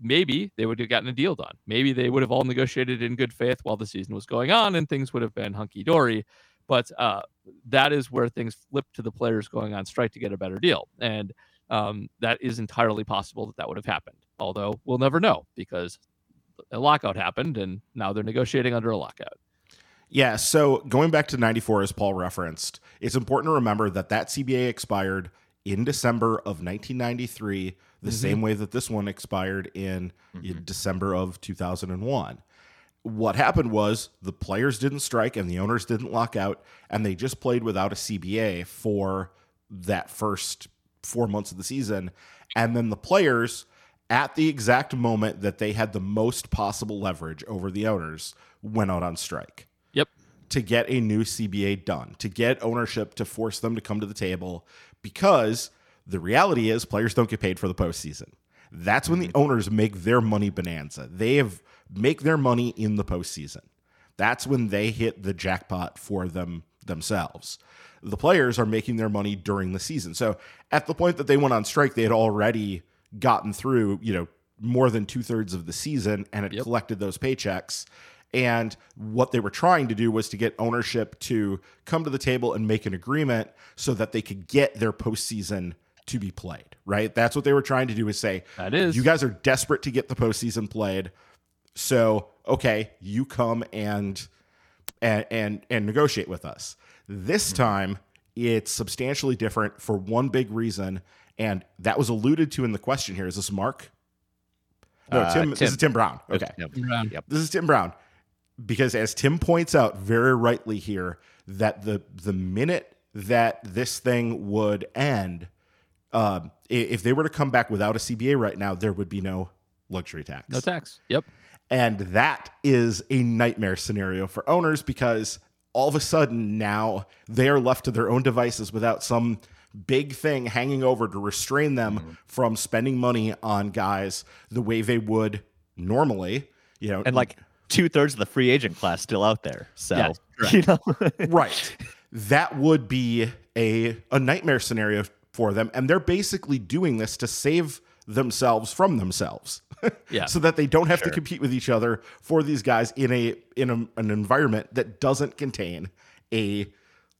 [SPEAKER 2] maybe they would have gotten a deal done. Maybe they would have all negotiated in good faith while the season was going on, and things would have been hunky dory. But uh, that is where things flip to the players going on strike to get a better deal, and um, that is entirely possible that that would have happened. Although we'll never know because a lockout happened, and now they're negotiating under a lockout.
[SPEAKER 3] Yeah, so going back to 94 as Paul referenced, it's important to remember that that CBA expired in December of 1993, the
[SPEAKER 2] Mhm.
[SPEAKER 3] same way that this one expired in, in December of 2001. What happened was the players didn't strike and the owners didn't lock out, and they just played without a CBA for that first four months of the season. And then the players, at the exact moment that they had the most possible leverage over the owners, went out on strike
[SPEAKER 2] Yep.
[SPEAKER 3] to get a new CBA done, to get ownership to force them to come to the table, because the reality is players don't get paid for the postseason. That's when the mm-hmm. owners make their money bonanza. They have make their money in the postseason. That's when they hit the jackpot for them themselves. The players are making their money during the season. So at the point that they went on strike, they had already gotten through, you know, more than two thirds of the season and had
[SPEAKER 2] Yep.
[SPEAKER 3] collected those paychecks. And what they were trying to do was to get ownership to come to the table and make an agreement so that they could get their postseason to be played, right? That's what they were trying to do is say,
[SPEAKER 2] That is.
[SPEAKER 3] you guys are desperate to get the postseason played. So, okay, you come and and and, and negotiate with us. This time it's substantially different for one big reason, and that was alluded to in the question here. Is this Mark? No,
[SPEAKER 1] Uh,
[SPEAKER 3] Tim, This is Tim Brown. Okay.
[SPEAKER 1] yep.
[SPEAKER 2] Around.
[SPEAKER 1] Yep.
[SPEAKER 3] This is Tim Brown. Because as Tim points out very rightly here, that the the minute that this thing would end, um, i- if they were to come back without a CBA right now, there would be no luxury tax.
[SPEAKER 2] No tax. Yep.
[SPEAKER 3] And that is a nightmare scenario for owners because all of a sudden now they are left to their own devices without some big thing hanging over to restrain them
[SPEAKER 1] Mm-hmm.
[SPEAKER 3] from spending money on guys the way they would normally. You know,
[SPEAKER 1] and like two thirds of the free agent class still out there. So
[SPEAKER 2] correct.
[SPEAKER 1] you know,
[SPEAKER 3] right. That would be a a nightmare scenario for them, and they're basically doing this to save themselves from themselves.
[SPEAKER 2] Yeah.
[SPEAKER 3] so that they don't have to compete with each other for these guys in a in a, an environment that doesn't contain a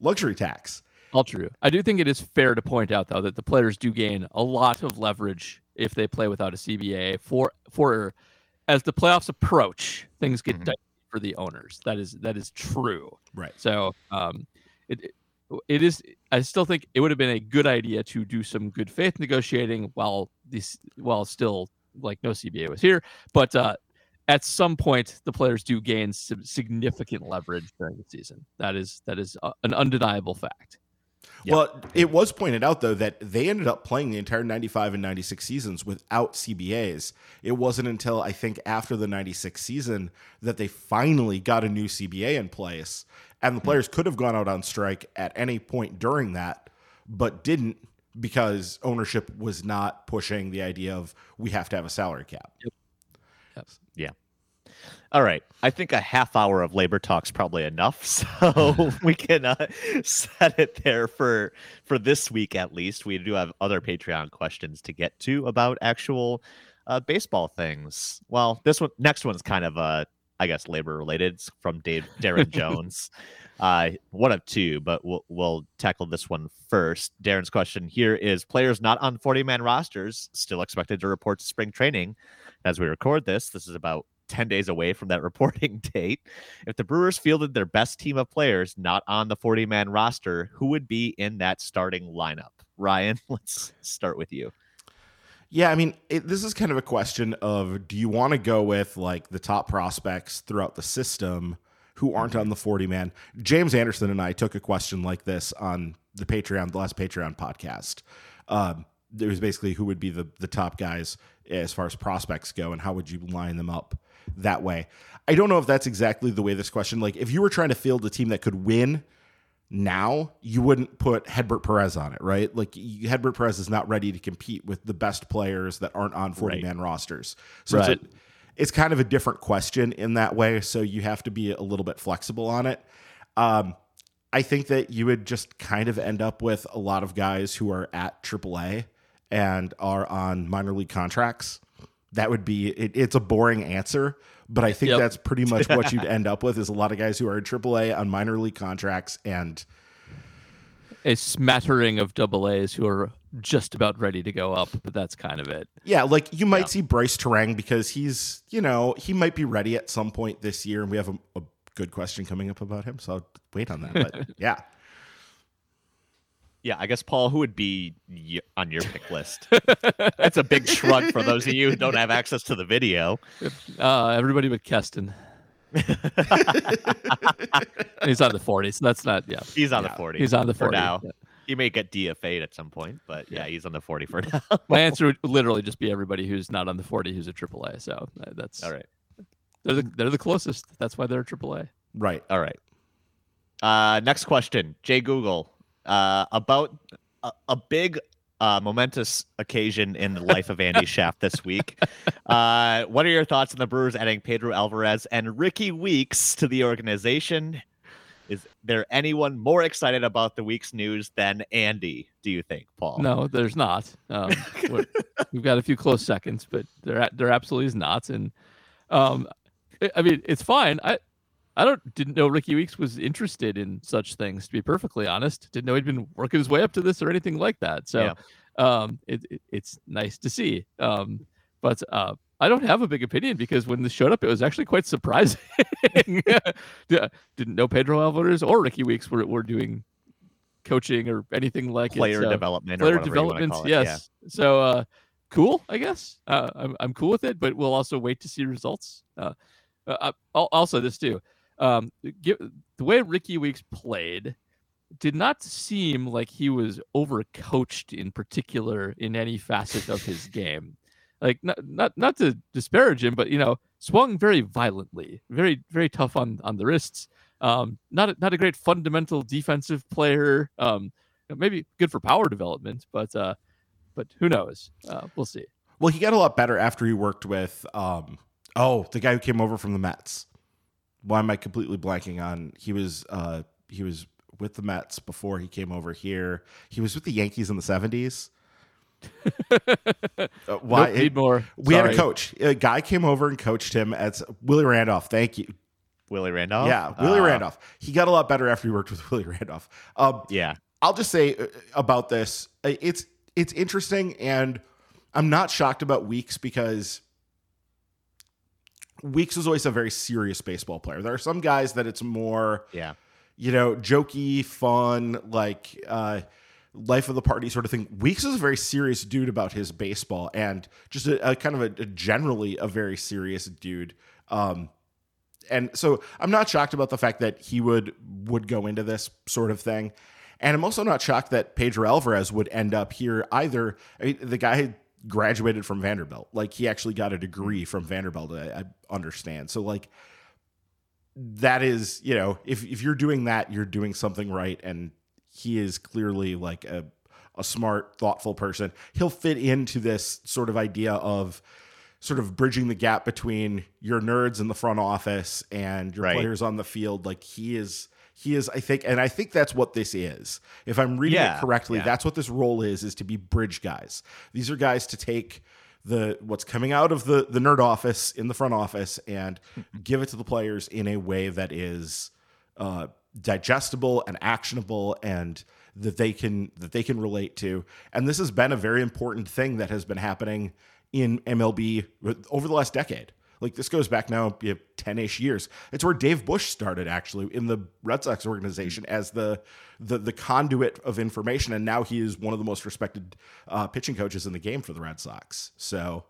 [SPEAKER 3] luxury tax.
[SPEAKER 2] All true. I do think it is fair to point out, though, that the players do gain a lot of leverage if they play without a CBA. For for as the playoffs approach, things get
[SPEAKER 1] Mhm.
[SPEAKER 2] dicey for the owners. That is that is true.
[SPEAKER 3] Right.
[SPEAKER 2] So um, it it- it is. I still think it would have been a good idea to do some good faith negotiating while this while still like no CBA was here, but. uh at some point, the players do gain some significant leverage during the season. That is that is uh, an undeniable fact.
[SPEAKER 1] Yeah.
[SPEAKER 3] Well, it was pointed out though that they ended up playing the entire 95 and 96 seasons without CBAs. It wasn't until I think after the 96 season that they finally got a new CBA in place. And the players could have gone out on strike at any point during that, but didn't because ownership was not pushing the idea of we have to have a salary cap. Yes. Yeah.
[SPEAKER 1] All right. I think a half hour of labor talk's probably enough, so we can uh, set it there for for this week at least. We do have other Patreon questions to get to about actual uh, baseball things. Well, this one next one's kind of uh I guess labor related. It's from Dave Darren Jones. Uh, one of two, but we'll we'll tackle this one first. Darren's question here is: Players not on forty man rosters still expected to report to spring training. As we record this, this is about 10 days away from that reporting date. If the Brewers fielded their best team of players not on the 40 man roster, who would be in that starting lineup? Ryan, let's start with you.
[SPEAKER 3] Yeah, I mean, it, this is kind of a question of do you want to go with like the top prospects throughout the system who aren't on the 40 man? James Anderson and I took a question like this on the Patreon, the last Patreon podcast. Um, it was basically who would be the, the top guys as far as prospects go and how would you line them up that way. I don't know if that's exactly the way this question, like if you were trying to field a team that could win now, you wouldn't put Hedbert Perez on it, right? Like Hedbert Perez is not ready to compete with the best players that aren't on 40 man right. rosters. So right. it's, a, it's, kind of a different question in that way. So you have to be a little bit flexible on it. Um, I think that you would just kind of end up with a lot of guys who are at AAA and are on minor league contracts. That would be it, it's a boring answer, but I think yep. that's pretty much what you'd end up with is a lot of guys who are in AAA on minor league contracts and
[SPEAKER 2] a smattering of double A's who are just about ready to go up, but that's kind of it.
[SPEAKER 3] Yeah, like you might yeah. see Bryce Turang because he's, you know, he might be ready at some point this year, and we have a, a good question coming up about him, so I'll wait on that. But yeah.
[SPEAKER 1] Yeah, I guess Paul, who would be on your pick list? That's a big shrug for those of you who don't have access to the video.
[SPEAKER 2] Uh, everybody but Keston. he's on the 40s. So that's not, yeah.
[SPEAKER 1] He's on
[SPEAKER 2] yeah.
[SPEAKER 1] the 40.
[SPEAKER 2] He's on the 40
[SPEAKER 1] now. Yeah. He may get DFA'd at some point, but yeah, he's on the 40 for now.
[SPEAKER 2] My answer would literally just be everybody who's not on the 40 who's a AAA. So uh, that's
[SPEAKER 1] all right.
[SPEAKER 2] They're the, they're the closest. That's why they're AAA.
[SPEAKER 3] Right.
[SPEAKER 1] All right. Uh, next question, Jay Google, uh, about a, a big uh, momentous occasion in the life of Andy Shaft this week. Uh, what are your thoughts on the Brewers adding Pedro Alvarez and Rickie Weeks to the organization? Is there anyone more excited about the week's news than Andy? Do you think, Paul?
[SPEAKER 2] No, there's not. Um, we've got a few close seconds, but there there absolutely is not. And um, I mean, it's fine. I I don't didn't know Rickie Weeks was interested in such things. To be perfectly honest, didn't know he'd been working his way up to this or anything like that. So, yeah. um, it, it, it's nice to see. Um, but uh, I don't have a big opinion because when this showed up, it was actually quite surprising. didn't know Pedro Alvarez or Rickie Weeks were were doing coaching or anything like
[SPEAKER 1] player
[SPEAKER 2] it.
[SPEAKER 1] development.
[SPEAKER 2] Player development, yes. Yeah. So, uh, cool. I guess uh, I'm I'm cool with it, but we'll also wait to see results. Uh, uh, also, this too. Um, give, the way Rickie Weeks played did not seem like he was overcoached in particular in any facet of his game. Like not not not to disparage him, but you know, swung very violently, very very tough on on the wrists. Um, not a, not a great fundamental defensive player. Um, maybe good for power development, but uh, but who knows? Uh, we'll see.
[SPEAKER 3] Well, he got a lot better after he worked with um, oh the guy who came over from the Mets why am I completely blanking on? He was uh, he was with the Mets before he came over here. He was with the Yankees in the seventies.
[SPEAKER 2] uh, why nope, need more?
[SPEAKER 3] We Sorry. had a coach. A guy came over and coached him at Willie Randolph. Thank you.
[SPEAKER 1] Willie Randolph.
[SPEAKER 3] Yeah, Willie uh, Randolph. He got a lot better after he worked with Willie Randolph.
[SPEAKER 1] Um, yeah,
[SPEAKER 3] I'll just say uh, about this. Uh, it's it's interesting, and I'm not shocked about Weeks because Weeks is always a very serious baseball player. There are some guys that it's more,
[SPEAKER 1] yeah,
[SPEAKER 3] you know, jokey, fun, like uh, life of the party sort of thing. Weeks is a very serious dude about his baseball, and just a, a kind of a, a, generally a very serious dude. Um, and so I'm not shocked about the fact that he would would go into this sort of thing. And I'm also not shocked that Pedro Alvarez would end up here either. I mean, the guy graduated from Vanderbilt. Like he actually got a degree from Vanderbilt. I, I understand. So like that is, you know, if if you're doing that, you're doing something right. And he is clearly like a a smart, thoughtful person. He'll fit into this sort of idea of sort of bridging the gap between your nerds in the front office and your right. players on the field. Like he is he is i think and i think that's what this is. If i'm reading yeah, it correctly yeah. that's what this role is is to be bridge guys. These are guys to take the what's coming out of the the nerd office in the front office and give it to the players in a way that is uh, digestible and actionable and that they can that they can relate to. And this has been a very important thing that has been happening in MLB over the last decade like this goes back now 10-ish years. It's where Dave Bush started actually in the Red Sox organization as the the the conduit of information and now he is one of the most respected uh, pitching coaches in the game for the Red Sox. So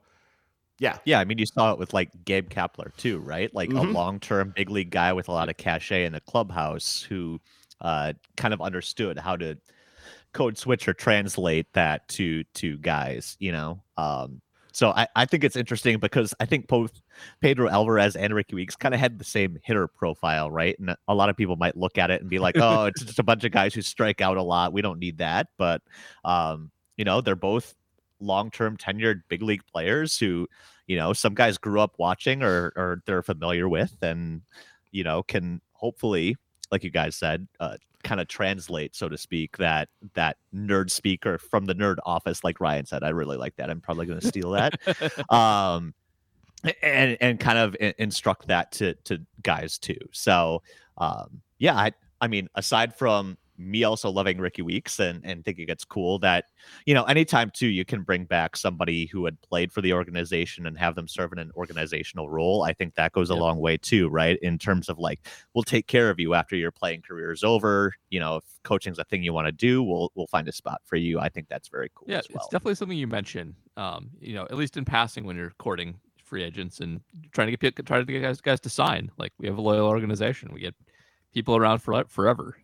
[SPEAKER 3] yeah.
[SPEAKER 1] Yeah, I mean you saw it with like Gabe Kapler too, right? Like mm-hmm. a long-term big league guy with a lot of cachet in the clubhouse who uh, kind of understood how to code switch or translate that to to guys, you know. Um, So I, I think it's interesting because I think both Pedro Alvarez and Rickie Weeks kind of had the same hitter profile, right? And a lot of people might look at it and be like, oh, it's just a bunch of guys who strike out a lot. We don't need that. But, um, you know, they're both long term tenured big league players who, you know, some guys grew up watching or, or they're familiar with and, you know, can hopefully, like you guys said, uh, kind of translate, so to speak, that that nerd speaker from the nerd office, like Ryan said. I really like that. I'm probably going to steal that. um, and and kind of instruct that to to guys too. So um, yeah, I I mean, aside from me also loving Rickie Weeks and, and thinking it's cool that, you know, anytime too, you can bring back somebody who had played for the organization and have them serve in an organizational role. I think that goes a long way too, right? In terms of like, we'll take care of you after your playing career is over. You know, if coaching's a thing you want to do, we'll we'll find a spot for you. I think that's very cool.
[SPEAKER 2] Yeah,
[SPEAKER 1] well.
[SPEAKER 2] it's definitely something you mention. Um, you know, at least in passing when you're courting free agents and trying to get trying to get guys guys to sign. Like we have a loyal organization. We get people around for forever.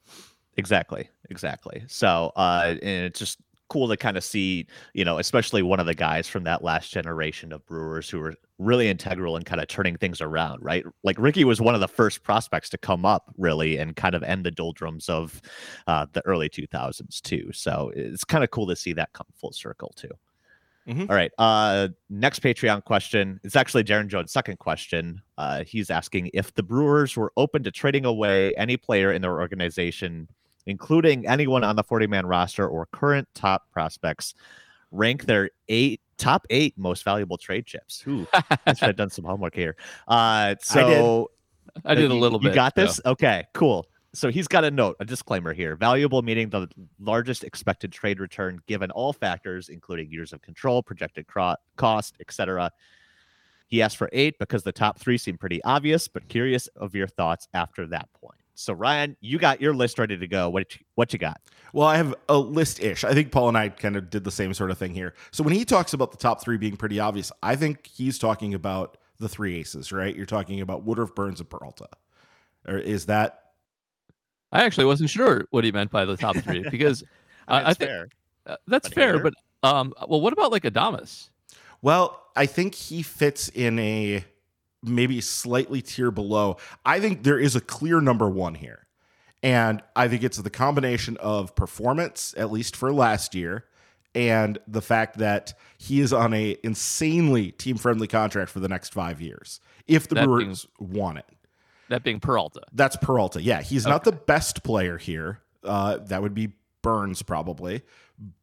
[SPEAKER 1] Exactly. Exactly. So, uh, and it's just cool to kind of see, you know, especially one of the guys from that last generation of Brewers who were really integral in kind of turning things around, right? Like Rickie was one of the first prospects to come up really and kind of end the doldrums of uh, the early 2000s too. So it's kind of cool to see that come full circle too. Mm-hmm. All right. Uh, next Patreon question. It's actually Darren Jones' second question. Uh, he's asking if the Brewers were open to trading away any player in their organization including anyone on the 40 man roster or current top prospects, rank their eight top eight most valuable trade chips. Ooh, I should have done some homework here. Uh, so
[SPEAKER 2] I did, I did a little
[SPEAKER 1] you,
[SPEAKER 2] bit.
[SPEAKER 1] You got this? So. Okay, cool. So he's got a note, a disclaimer here. Valuable meaning the largest expected trade return given all factors, including years of control, projected cro- cost, etc. He asked for eight because the top three seem pretty obvious, but curious of your thoughts after that point. So Ryan, you got your list ready to go. What you, what you got?
[SPEAKER 3] Well, I have a list ish. I think Paul and I kind of did the same sort of thing here. So when he talks about the top three being pretty obvious, I think he's talking about the three aces, right? You're talking about Woodruff, Burnes, and Peralta. Or is that?
[SPEAKER 2] I actually wasn't sure what he meant by the top three because I, I think uh, that's fair. But um, well, what about like Adames?
[SPEAKER 3] Well, I think he fits in a maybe slightly tier below. I think there is a clear number one here. And I think it's the combination of performance, at least for last year, and the fact that he is on a insanely team friendly contract for the next five years. If the that Brewers being, want it.
[SPEAKER 2] That being Peralta.
[SPEAKER 3] That's Peralta. Yeah. He's okay. not the best player here. Uh, that would be Burnes probably.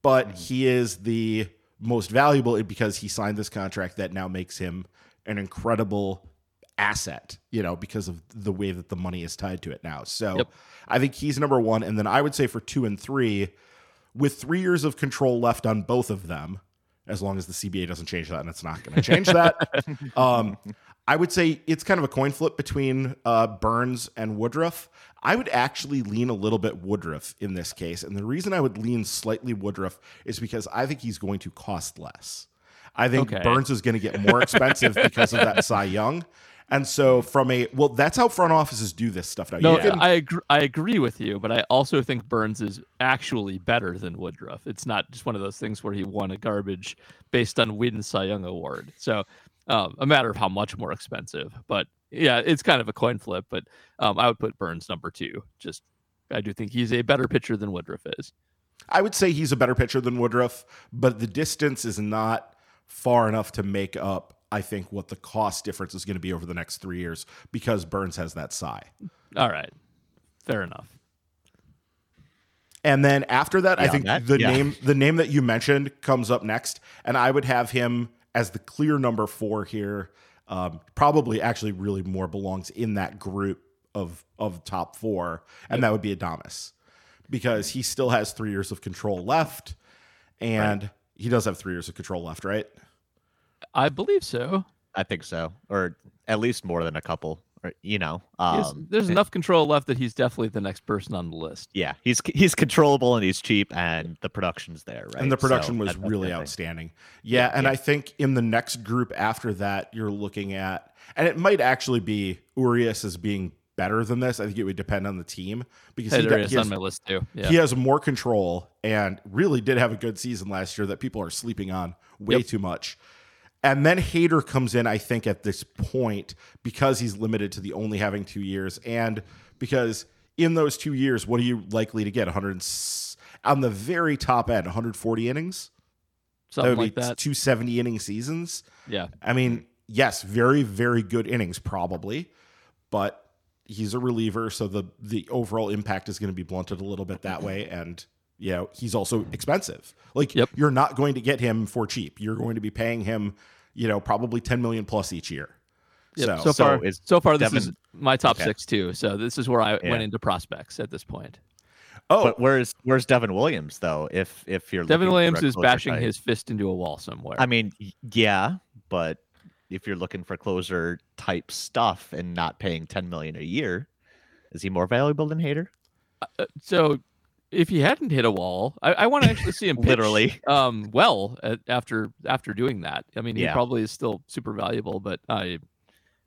[SPEAKER 3] But mm-hmm. he is the most valuable because he signed this contract that now makes him an incredible asset, you know, because of the way that the money is tied to it now. So yep. I think he's number one. And then I would say for two and three, with three years of control left on both of them, as long as the CBA doesn't change that, and it's not going to change that. um, I would say it's kind of a coin flip between uh, Burnes and Woodruff. I would actually lean a little bit Woodruff in this case. And the reason I would lean slightly Woodruff is because I think he's going to cost less. I think okay. Burnes is going to get more expensive because of that Cy Young. And so, from a well, that's how front offices do this stuff now.
[SPEAKER 2] No, can, I agree. I agree with you, but I also think Burnes is actually better than Woodruff. It's not just one of those things where he won a garbage based on win Cy Young award. So, um, a matter of how much more expensive. But yeah, it's kind of a coin flip. But um, I would put Burnes number two. Just I do think he's a better pitcher than Woodruff is.
[SPEAKER 3] I would say he's a better pitcher than Woodruff, but the distance is not far enough to make up, I think, what the cost difference is going to be over the next three years because Burnes has that Cy.
[SPEAKER 2] All right. Fair enough.
[SPEAKER 3] And then after that, yeah, I think that, the yeah. name the name that you mentioned comes up next, and I would have him as the clear number four here. Um, probably actually really more belongs in that group of of top four, and yep. that would be Adames because he still has three years of control left, and right. He does have three years of control left, right?
[SPEAKER 2] I believe so.
[SPEAKER 1] I think so, or at least more than a couple. Or you know, um,
[SPEAKER 2] there's enough control left that he's definitely the next person on the list.
[SPEAKER 1] Yeah, he's he's controllable and he's cheap, and the production's there, right?
[SPEAKER 3] And the production so was really outstanding. Yeah, yeah and yeah. I think in the next group after that, you're looking at, and it might actually be Urias as being better than this. I think it would depend on the team because
[SPEAKER 2] hey, he, got, he has, on my list too.
[SPEAKER 3] Yeah. He has more control and really did have a good season last year that people are sleeping on way yep. too much. And then Hader comes in, I think, at this point because he's limited to the only having two years, and because in those two years, what are you likely to get? 100 on the very top end, 140 innings.
[SPEAKER 2] Something
[SPEAKER 3] that would
[SPEAKER 2] like
[SPEAKER 3] be
[SPEAKER 2] that.
[SPEAKER 3] two 70 inning seasons.
[SPEAKER 2] Yeah.
[SPEAKER 3] I mean, yes, very very good innings probably, but he's a reliever, so the the overall impact is going to be blunted a little bit that way, and you know he's also expensive. Like
[SPEAKER 2] Yep.
[SPEAKER 3] you're not going to get him for cheap. You're going to be paying him, you know, probably 10 million plus each year.
[SPEAKER 2] Yep.
[SPEAKER 3] So,
[SPEAKER 2] So,
[SPEAKER 1] So
[SPEAKER 2] far,
[SPEAKER 1] is
[SPEAKER 2] so far, this
[SPEAKER 1] Devin-
[SPEAKER 2] is my top
[SPEAKER 1] Okay.
[SPEAKER 2] six too. So this is where I
[SPEAKER 1] Yeah.
[SPEAKER 2] went into prospects at this point.
[SPEAKER 3] oh,
[SPEAKER 1] But where's where's Devin Williams though? If if you're
[SPEAKER 2] Devin
[SPEAKER 1] looking
[SPEAKER 2] Williams is bashing
[SPEAKER 1] type?
[SPEAKER 2] his fist into a wall somewhere.
[SPEAKER 1] I mean, yeah, but if you're looking for closer type stuff and not paying 10 million a year, is he more valuable than Hader?
[SPEAKER 2] Uh, so if he hadn't hit a wall, I, I want to actually see him pitch,
[SPEAKER 1] Literally.
[SPEAKER 2] um, well at, after after doing that. I mean, he
[SPEAKER 1] Yeah.
[SPEAKER 2] probably is still super valuable, but I,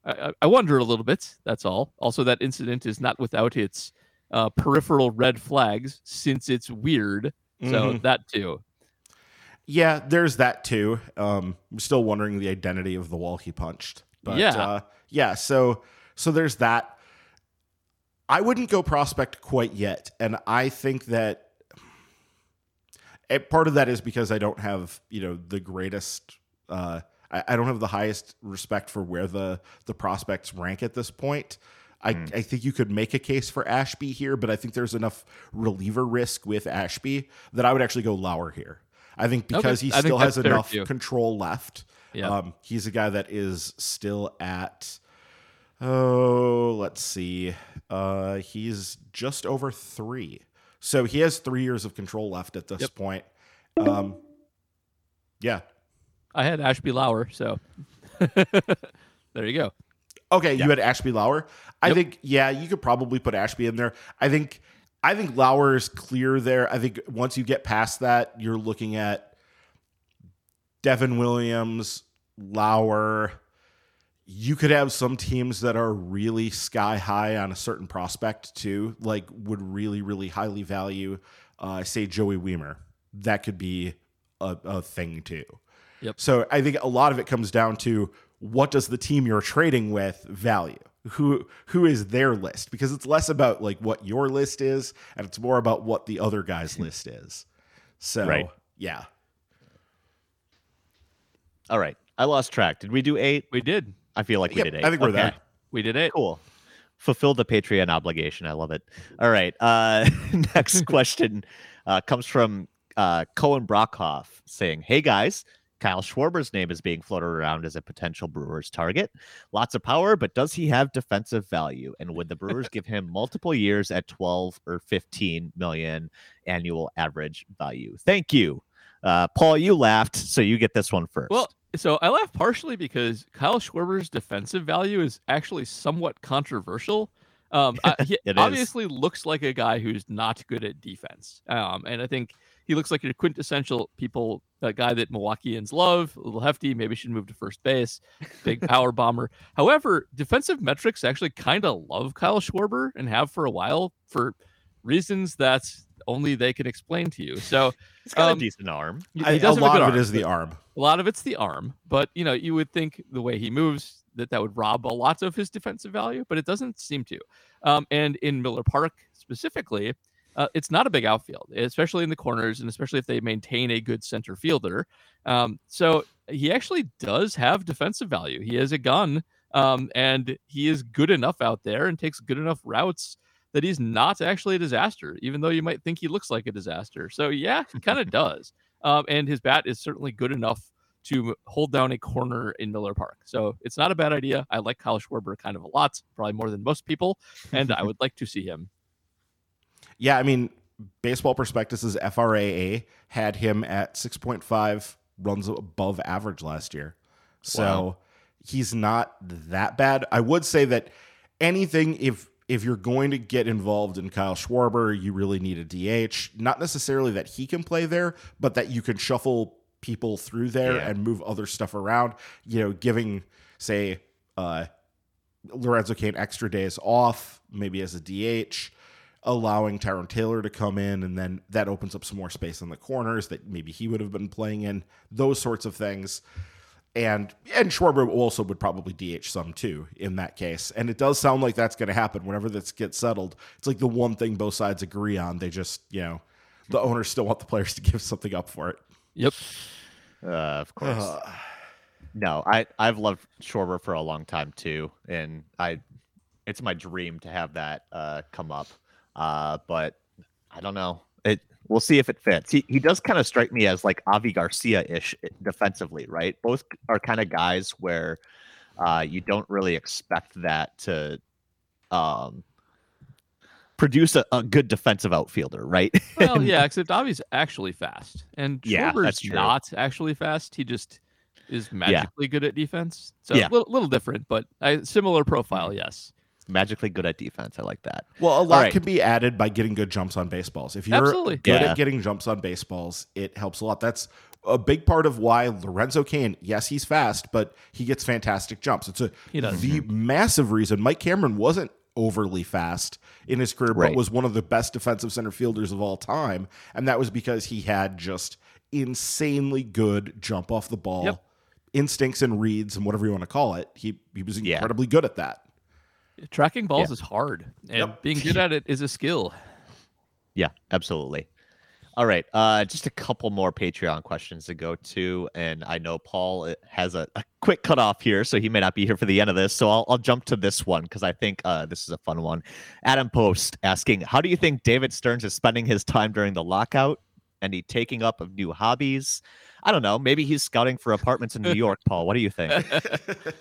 [SPEAKER 2] I I wonder a little bit. That's all. Also, that incident is not without its uh, peripheral red flags, since it's weird. So
[SPEAKER 3] Mhm.
[SPEAKER 2] that too.
[SPEAKER 3] Yeah, there's that too. Um, I'm still wondering the identity of the wall he punched. But
[SPEAKER 2] Yeah.
[SPEAKER 3] uh, yeah, so so there's that. I wouldn't go prospect quite yet, and I think that eh, part of that is because I don't have you know the greatest. Uh, I, I don't have the highest respect for where the the prospects rank at this point. I,
[SPEAKER 1] Hmm.
[SPEAKER 3] I think you could make a case for Ashby here, but I think there's enough reliever risk with Ashby that I would actually go Lauer here. I think because he still has enough
[SPEAKER 2] too.
[SPEAKER 3] control left.
[SPEAKER 2] Yeah.
[SPEAKER 3] Um, he's a guy that is still at oh, let's see. Uh, he's just over three. So he has three years of control left at this
[SPEAKER 2] Yep.
[SPEAKER 3] point. Um, yeah.
[SPEAKER 2] I had Ashby Lauer, so there you go.
[SPEAKER 3] Okay,
[SPEAKER 1] Yeah.
[SPEAKER 3] you had Ashby Lauer. I
[SPEAKER 2] Yep.
[SPEAKER 3] think yeah, you could probably put Ashby in there. I think I think Lauer is clear there. I think once you get past that, you're looking at Devin Williams, Lauer. You could have some teams that are really sky high on a certain prospect too, like would really, really highly value, uh, say Joey Wiemer. That could be a, a thing too.
[SPEAKER 2] Yep.
[SPEAKER 3] So I think a lot of it comes down to what does the team you're trading with value? Who who is their list? Because it's less about like what your list is, and it's more about what the other guy's list is. So
[SPEAKER 1] Right.
[SPEAKER 3] yeah.
[SPEAKER 1] All right. I lost track. Did we do eight?
[SPEAKER 2] We did.
[SPEAKER 1] I feel like we
[SPEAKER 3] Yep,
[SPEAKER 1] did eight.
[SPEAKER 3] I think we're
[SPEAKER 1] Okay.
[SPEAKER 3] there.
[SPEAKER 2] We did eight.
[SPEAKER 1] Cool. Fulfill the Patreon obligation. I love it. All right. Uh, next question uh, comes from uh, Cohen Brockhoff saying, Hey guys, Kyle Schwarber's name is being floated around as a potential Brewers target. Lots of power, but does he have defensive value? And would the Brewers give him multiple years at 12 or 15 million annual average value? Thank you. Uh, Paul, you laughed, so you get this one first.
[SPEAKER 2] Well, so I laugh partially because Kyle Schwarber's defensive value is actually somewhat controversial. Um, I- he
[SPEAKER 1] It is.
[SPEAKER 2] obviously looks like a guy who's not good at defense, um, and I think he looks like a quintessential people, a guy that Milwaukeeans love, a little hefty, maybe should move to first base, big power bomber. However, defensive metrics actually kind of love Kyle Schwarber and have for a while for reasons that only they can explain to you. So
[SPEAKER 1] he's got
[SPEAKER 2] um,
[SPEAKER 1] a decent arm.
[SPEAKER 2] he
[SPEAKER 3] I- a
[SPEAKER 2] does have
[SPEAKER 3] lot
[SPEAKER 2] good
[SPEAKER 3] of
[SPEAKER 2] arm,
[SPEAKER 3] it is the arm.
[SPEAKER 2] a lot of it's the arm, but you know, you would think the way he moves that that would rob a lot of his defensive value, but it doesn't seem to. Um, and in Miller Park specifically, uh, it's not a big outfield, especially in the corners, and especially if they maintain a good center fielder. Um, so he actually does have defensive value. He has a gun, um, and he is good enough out there and takes good enough routes that he's not actually a disaster, even though you might think he looks like a disaster. So yeah, he kind of does. Um, and his bat is certainly good enough to hold down a corner in Miller Park. So it's not a bad idea. I like Kyle Schwarber kind of a lot, probably more than most people, and I would like to see him.
[SPEAKER 3] Yeah, I mean, Baseball Prospectus's FRAA had him at 6.5 runs above average last year. So
[SPEAKER 1] Wow.
[SPEAKER 3] he's not that bad. I would say that anything if if you're going to get involved in Kyle Schwarber, you really need a DH. Not necessarily that he can play there, but that you can shuffle people through there
[SPEAKER 1] Yeah.
[SPEAKER 3] and move other stuff around. You know, giving say uh Lorenzo Cain extra days off, maybe as a DH, allowing Tyrone Taylor to come in, and then that opens up some more space in the corners that maybe he would have been playing in, those sorts of things. and and Schwarber also would probably DH some too in that case. And it does sound like that's going to happen whenever this gets settled. It's like the one thing both sides agree on. They just you know the owners still want the players to give something up for it.
[SPEAKER 2] Yep.
[SPEAKER 1] Uh, of course. no, I I've loved Schwarber for a long time too, and I it's my dream to have that uh, come up. Uh, but I don't know. It we'll see if it fits. He he does kind of strike me as like Avi Garcia ish defensively, right? Both are kind of guys where uh, you don't really expect that to um, produce a, a good defensive outfielder, right?
[SPEAKER 2] Well, yeah, except Avi's actually fast, and
[SPEAKER 1] Yeah,
[SPEAKER 2] Schwarber's
[SPEAKER 1] that's true.
[SPEAKER 2] not actually fast. He just is magically good at defense. So
[SPEAKER 1] Yeah.
[SPEAKER 2] a little, little different, but I, similar profile. Yes.
[SPEAKER 1] Magically good at defense. I like that.
[SPEAKER 3] Well, a lot
[SPEAKER 1] right.
[SPEAKER 3] can be added by getting good jumps on baseballs. If you're
[SPEAKER 2] Absolutely.
[SPEAKER 3] good
[SPEAKER 1] Yeah.
[SPEAKER 3] at getting jumps on baseballs, it helps a lot. That's a big part of why Lorenzo Cain, yes, he's fast, but he gets fantastic jumps. It's a
[SPEAKER 2] He does.
[SPEAKER 3] the mm-hmm. massive reason Mike Cameron wasn't overly fast in his career,
[SPEAKER 1] Right.
[SPEAKER 3] but was one of the best defensive center fielders of all time. And that was because he had just insanely good jump off the ball
[SPEAKER 2] Yep.
[SPEAKER 3] instincts and reads and whatever you want to call it. He he was
[SPEAKER 1] Yeah.
[SPEAKER 3] incredibly good at that.
[SPEAKER 2] Tracking balls
[SPEAKER 1] Yeah.
[SPEAKER 2] is hard, and
[SPEAKER 3] Yep.
[SPEAKER 2] being good at it is a skill.
[SPEAKER 1] Yeah, absolutely. All right, uh, just a couple more Patreon questions to go to, and I know Paul uh, has a, a quick cutoff here, so he may not be here for the end of this. So I'll, I'll jump to this one because I think uh, this is a fun one. Adam Post asking, "How do you think David Stearns is spending his time during the lockout? Any taking up of new hobbies? I don't know. Maybe he's scouting for apartments in New York. Paul, what do you think?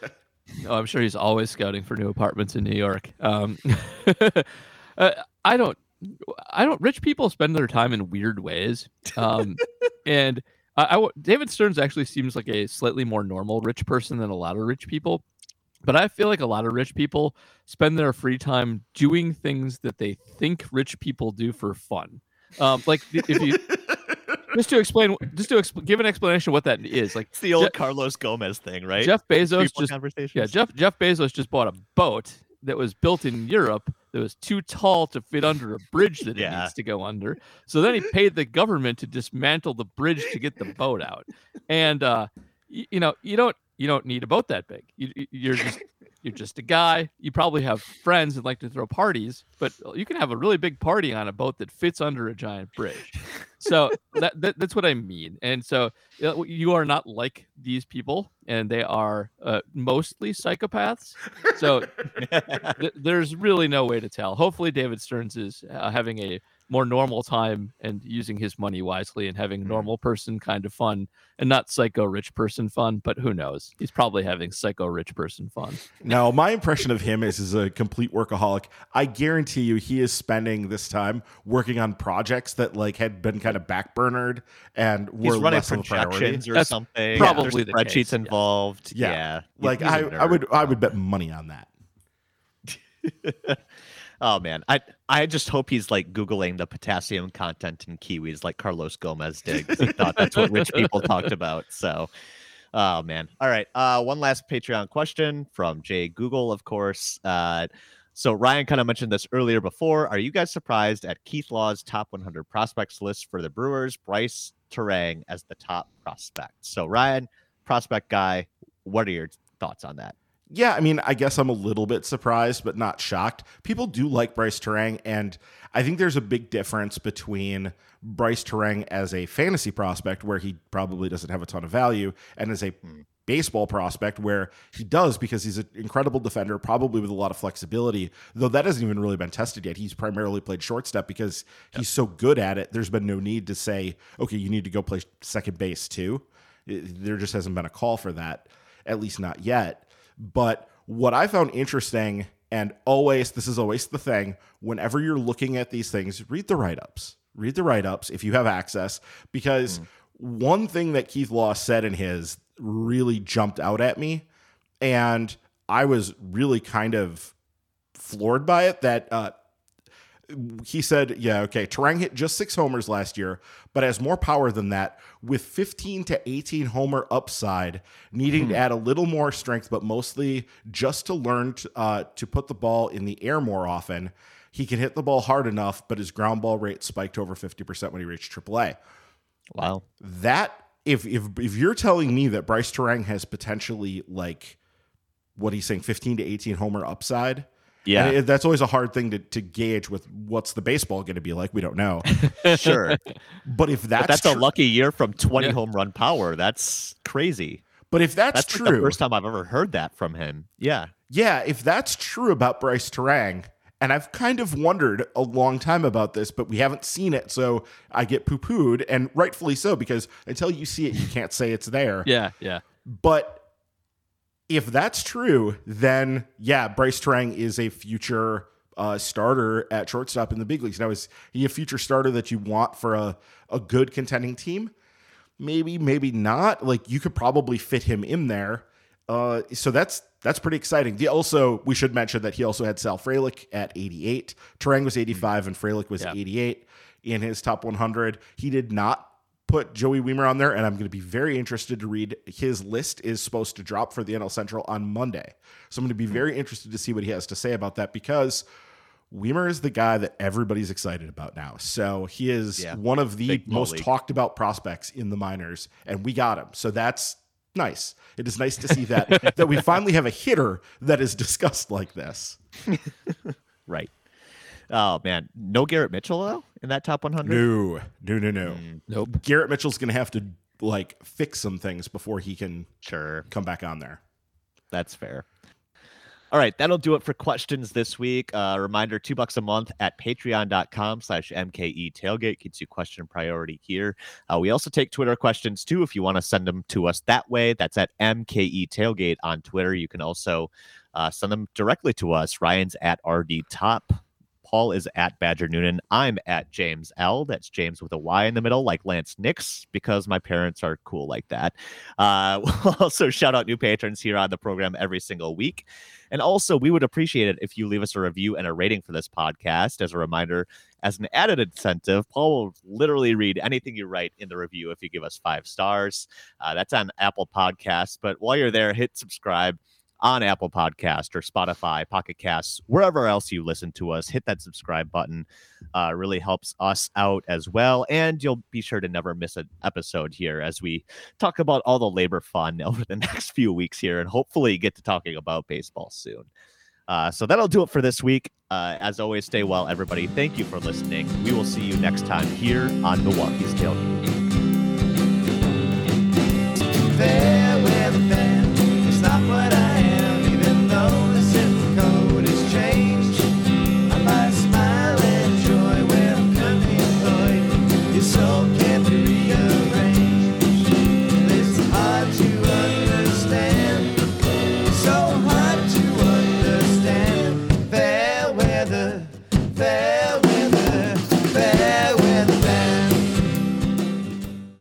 [SPEAKER 2] Oh, I'm sure he's always scouting for new apartments in New York. Um, uh, I don't, I don't. Rich people spend their time in weird ways, um, and I, I David Stearns actually seems like a slightly more normal rich person than a lot of rich people. But I feel like a lot of rich people spend their free time doing things that they think rich people do for fun. Um, like if you just to explain, just to exp- give an explanation of what that is, like
[SPEAKER 1] It's the old
[SPEAKER 2] Je-
[SPEAKER 1] Carlos Gomez thing, right?
[SPEAKER 2] Jeff Bezos just yeah, Jeff Jeff Bezos just bought a boat that was built in Europe that was too tall to fit under a bridge that it needs to go under. So then he paid the government to dismantle the bridge to get the boat out. And uh, y- you know, you don't you don't need a boat that big. You, you- you're just you're just a guy. You probably have friends that like to throw parties, but you can have a really big party on a boat that fits under a giant bridge. So that, that that's what I mean. And so uh, you are not like these people, and they are uh, mostly psychopaths. So th- there's really no way to tell. Hopefully, David Stearns is uh, having a more normal time and using his money wisely and having mm-hmm. normal person kind of fun and not psycho rich person fun. But who knows? He's probably having psycho rich person fun.
[SPEAKER 3] Now, my impression of him is is a complete workaholic. I guarantee you, he is spending this time working on projects that like had been kind of backburnered and were
[SPEAKER 1] He's running
[SPEAKER 3] less of a priority.
[SPEAKER 1] projections or
[SPEAKER 2] That's
[SPEAKER 1] something.
[SPEAKER 2] probably
[SPEAKER 1] There's
[SPEAKER 2] the
[SPEAKER 1] spreadsheets
[SPEAKER 2] case,
[SPEAKER 1] involved.
[SPEAKER 3] Yeah.
[SPEAKER 1] Yeah, He's-
[SPEAKER 3] Like
[SPEAKER 1] he's a
[SPEAKER 3] I, I
[SPEAKER 1] nerd.
[SPEAKER 3] would, I would um, bet money on that.
[SPEAKER 1] oh man, I I just hope he's like googling the potassium content in kiwis like Carlos Gomez did. He thought that's what rich people talked about. So, oh man. All right. Uh, one last Patreon question from Jay Google, of course. Uh, so Ryan kind of mentioned this earlier before. Are you guys surprised at Keith Law's top 100 prospects list for the Brewers? Bryce Turang as the top prospect. So Ryan, prospect guy, what are your thoughts on that?
[SPEAKER 3] Yeah, I mean, I guess I'm a little bit surprised, but not shocked. People do like Bryce Turang, and I think there's a big difference between Bryce Turang as a fantasy prospect, where he probably doesn't have a ton of value, and as a hmm. baseball prospect, where he does because he's an incredible defender, probably with a lot of flexibility. Though that hasn't even really been tested yet. He's primarily played shortstop because he's so good at it. There's been no need to say, okay, you need to go play second base too. There just hasn't been a call for that, at least not yet. But what I found interesting, and always, this is always the thing, whenever you're looking at these things, read the write ups. Read the write ups if you have access, because one thing that Keith Law said in his really jumped out at me, and I was really kind of floored by it that uh, he said, yeah, okay, Turang hit just six homers last year, but has more power than that with 15 to 18 homer upside, needing to add a little more strength, but mostly just to learn to, uh, to put the ball in the air more often. He can hit the ball hard enough, but his ground ball rate spiked over 50% when he reached AAA.
[SPEAKER 1] Wow.
[SPEAKER 3] That if if if you're telling me that Bryce Turang has potentially like what he's saying, 15 to 18 homer upside.
[SPEAKER 1] Yeah,
[SPEAKER 3] and it- that's always a hard thing to, to gauge with what's the baseball going to be like. We don't know.
[SPEAKER 1] sure.
[SPEAKER 3] But if that's
[SPEAKER 1] but that's a lucky year from 20
[SPEAKER 2] Yeah.
[SPEAKER 1] home run power. That's crazy.
[SPEAKER 3] but if that's,
[SPEAKER 1] That's,
[SPEAKER 3] true,
[SPEAKER 1] like the first time I've ever heard that from him. Yeah.
[SPEAKER 3] Yeah, if that's true about Bryce Turang, and I've kind of wondered a long time about this, but we haven't seen it, so I get poo pooed, and rightfully so, because until you see it, you can't say it's there.
[SPEAKER 2] Yeah, yeah.
[SPEAKER 3] But if that's true, then yeah, Bryce Turang is a future uh, starter at shortstop in the big leagues. Now, is he a future starter that you want for a, a good contending team? Maybe, maybe not. Like you could probably fit him in there. Uh, so that's that's pretty exciting. The also we should mention that he also had Sal Frelick at 88. Turang was 85 and Frelick was
[SPEAKER 2] Yeah.
[SPEAKER 3] 88 in his top 100. He did not put Joey Wiemer on there, and I'm going to be very interested to read his list is supposed to drop for the NL Central on Monday. So I'm going to be hmm. very interested to see what he has to say about that because Wiemer is the guy that everybody's excited about now. So he is
[SPEAKER 1] Yeah.
[SPEAKER 3] one of the
[SPEAKER 1] Big
[SPEAKER 3] most
[SPEAKER 1] Malik.
[SPEAKER 3] talked about prospects in the minors, and we got him. So that's nice. It is nice to see that that we finally have a hitter that is discussed like this.
[SPEAKER 1] Right. Oh man, no Garrett Mitchell though in that top 100.
[SPEAKER 3] No, no, no, no.
[SPEAKER 1] Mm,
[SPEAKER 2] Nope.
[SPEAKER 3] Garrett Mitchell's going to have to like fix some things before he can
[SPEAKER 1] sure,
[SPEAKER 3] come back on there.
[SPEAKER 1] that's fair. All right, that'll do it for questions this week. Uh, reminder: two bucks a month at Patreon.com/slash MKE Tailgate keeps you question priority here. Uh, we also take Twitter questions too. If you want to send them to us that way, that's at MKE Tailgate on Twitter. You can also uh, send them directly to us. Ryan's at RD Top. Paul is at Badger Noonan. I'm at James L. That's James with a Y in the middle, like Lance Nix, because my parents are cool like that. Uh, we'll also shout out new patrons here on the program every single week. And also, we would appreciate it if you leave us a review and a rating for this podcast. As a reminder, as an added incentive, Paul will literally read anything you write in the review if you give us five stars. Uh, that's on Apple Podcasts. But while you're there, hit subscribe on Apple Podcast or Spotify, Pocket Casts, wherever else you listen to us. Hit that subscribe button. Uh, really helps us out as well. And you'll be sure to never miss an episode here as we talk about all the labor fun over the next few weeks here and hopefully get to talking about baseball soon. Uh, so that'll do it for this week. Uh, as always, stay well, everybody. Thank you for listening. We will see you next time here on Milwaukee's Tailgate.